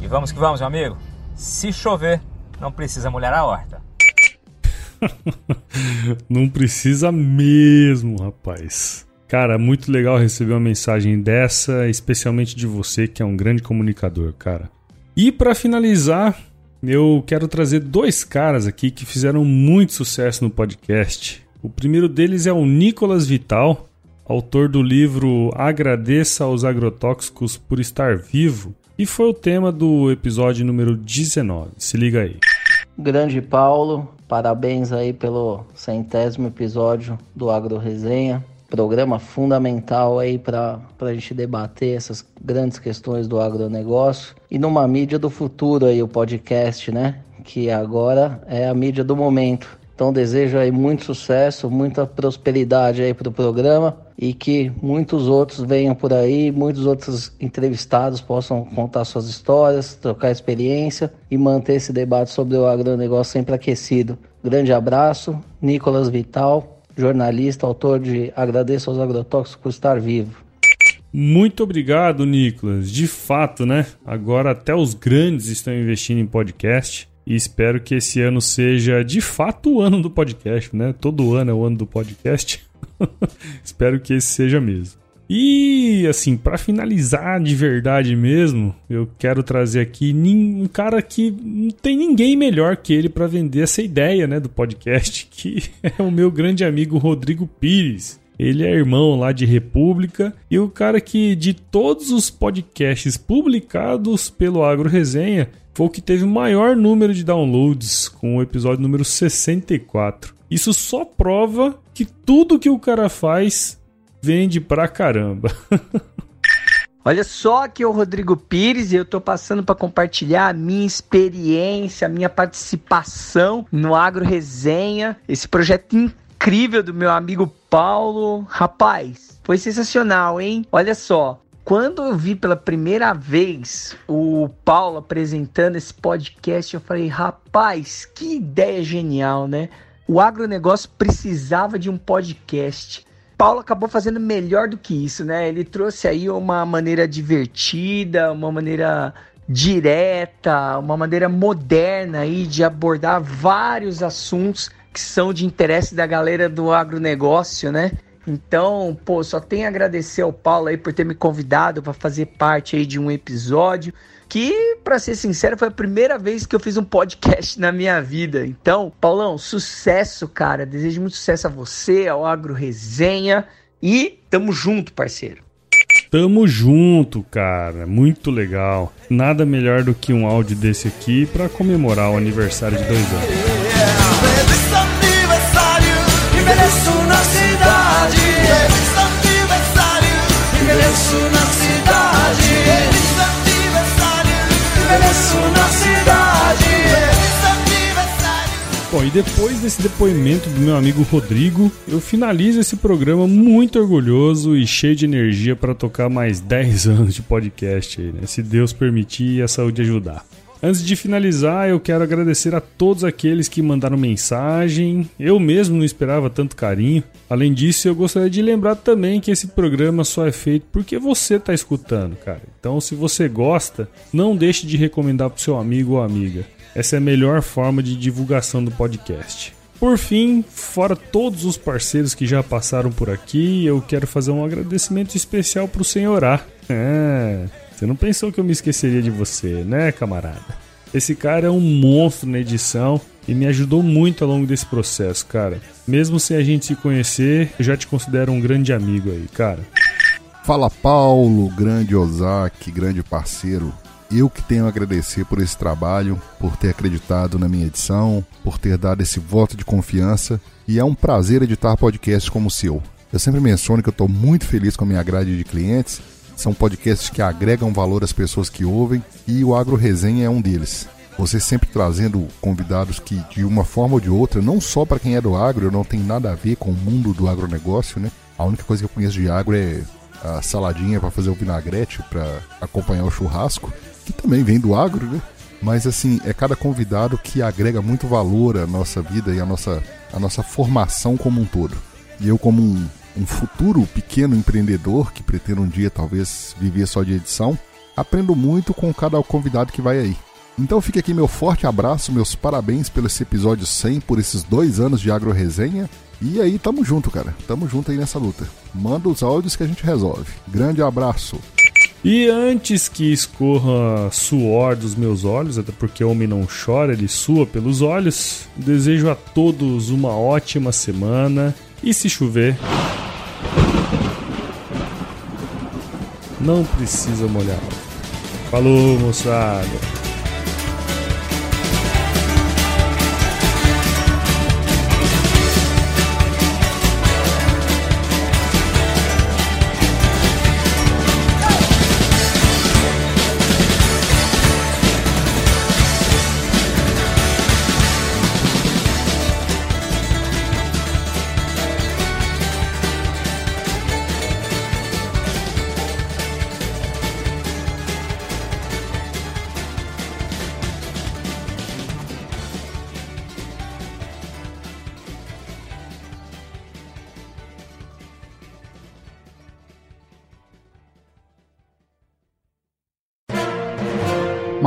Speaker 40: E vamos que vamos, meu amigo. Se chover, não precisa molhar a horta.
Speaker 1: não precisa mesmo, rapaz. Cara, muito legal receber uma mensagem dessa, especialmente de você que é um grande comunicador, cara. E para finalizar, eu quero trazer dois caras aqui que fizeram muito sucesso no podcast. O primeiro deles é o Nicolas Vital, autor do livro Agradeça aos Agrotóxicos por Estar Vivo, e foi o tema do episódio número 19. Se liga aí.
Speaker 41: Grande Paulo, parabéns aí pelo centésimo episódio do Agro Resenha. Programa fundamental aí para a gente debater essas grandes questões do agronegócio. E numa mídia do futuro aí, o podcast, né? Que agora é a mídia do momento. Então desejo aí muito sucesso, muita prosperidade aí para o programa e que muitos outros venham por aí, muitos outros entrevistados possam contar suas histórias, trocar experiência e manter esse debate sobre o agronegócio sempre aquecido. Grande abraço, Nicolas Vital, jornalista, autor de Agradeço aos Agrotóxicos por estar vivo.
Speaker 1: Muito obrigado, Nicolas. De fato, né? Agora até os grandes estão investindo em podcast e espero que esse ano seja de fato o ano do podcast, né? Todo ano é o ano do podcast. espero que esse seja mesmo. E assim, para finalizar de verdade mesmo, eu quero trazer aqui um cara que não tem ninguém melhor que ele para vender essa ideia, né, do podcast, que é o meu grande amigo Rodrigo Pires. Ele é irmão lá de República e o cara que de todos os podcasts publicados pelo Agro Resenha, foi o que teve o maior número de downloads, com o episódio número 64. Isso só prova que tudo que o cara faz vende pra caramba.
Speaker 42: Olha só é o Rodrigo Pires e eu tô passando para compartilhar a minha experiência, a minha participação no Agro Resenha, esse projeto incrível do meu amigo Paulo. Rapaz, foi sensacional, hein? Olha só, quando eu vi pela primeira vez o Paulo apresentando esse podcast, eu falei, rapaz, que ideia genial, né? O agronegócio precisava de um podcast. Paulo acabou fazendo melhor do que isso, né? Ele trouxe aí uma maneira divertida, uma maneira direta, uma maneira moderna aí de abordar vários assuntos que são de interesse da galera do agronegócio, né? Então, pô, só tenho a agradecer ao Paulo aí por ter me convidado para fazer parte aí de um episódio que, para ser sincero, foi a primeira vez que eu fiz um podcast na minha vida. Então, Paulão, sucesso, cara. Desejo muito sucesso a você, ao Agro Resenha e tamo junto, parceiro.
Speaker 1: Tamo junto, cara. Muito legal. Nada melhor do que um áudio desse aqui para comemorar o aniversário de dois anos. Bom, e depois desse depoimento do meu amigo Rodrigo, eu finalizo esse programa muito orgulhoso e cheio de energia para tocar mais 10 anos de podcast aí, né? Se Deus permitir e a saúde ajudar. Antes de finalizar, eu quero agradecer a todos aqueles que mandaram mensagem. Eu mesmo não esperava tanto carinho. Além disso, eu gostaria de lembrar também que esse programa só é feito porque você está escutando, cara. Então, se você gosta, não deixe de recomendar para seu amigo ou amiga. Essa é a melhor forma de divulgação do podcast. Por fim, fora todos os parceiros que já passaram por aqui, eu quero fazer um agradecimento especial para o Senhorá. É, você não pensou que eu me esqueceria de você, né, camarada? Esse cara é um monstro na edição e me ajudou muito ao longo desse processo, cara. Mesmo sem a gente se conhecer, eu já te considero um grande amigo aí, cara.
Speaker 43: Fala Paulo, grande Ozaki, grande parceiro. Eu que tenho a agradecer por esse trabalho, por ter acreditado na minha edição, por ter dado esse voto de confiança e é um prazer editar podcasts como o seu. Eu sempre menciono que eu estou muito feliz com a minha grade de clientes são podcasts que agregam valor às pessoas que ouvem e o Agro Resenha é um deles. Você sempre trazendo convidados que, de uma forma ou de outra, não só para quem é do agro, não tem nada a ver com o mundo do agronegócio, né? A única coisa que eu conheço de agro é a saladinha para fazer o vinagrete, para acompanhar o churrasco, que também vem do agro, né? Mas assim, é cada convidado que agrega muito valor à nossa vida e à nossa, à nossa formação como um todo. E eu, como um, um futuro pequeno empreendedor que pretendo um dia talvez viver só de edição, aprendo muito com cada convidado que vai aí. Então fica aqui meu forte abraço, meus parabéns pelo esse episódio 100, por esses dois anos de Agro Resenha. E aí, tamo junto, cara. Tamo junto aí nessa luta. Manda os áudios que a gente resolve. Grande abraço.
Speaker 1: E antes que escorra suor dos meus olhos, até porque o homem não chora, ele sua pelos olhos, desejo a todos uma ótima semana. E se chover, não precisa molhar. Falou, moçada.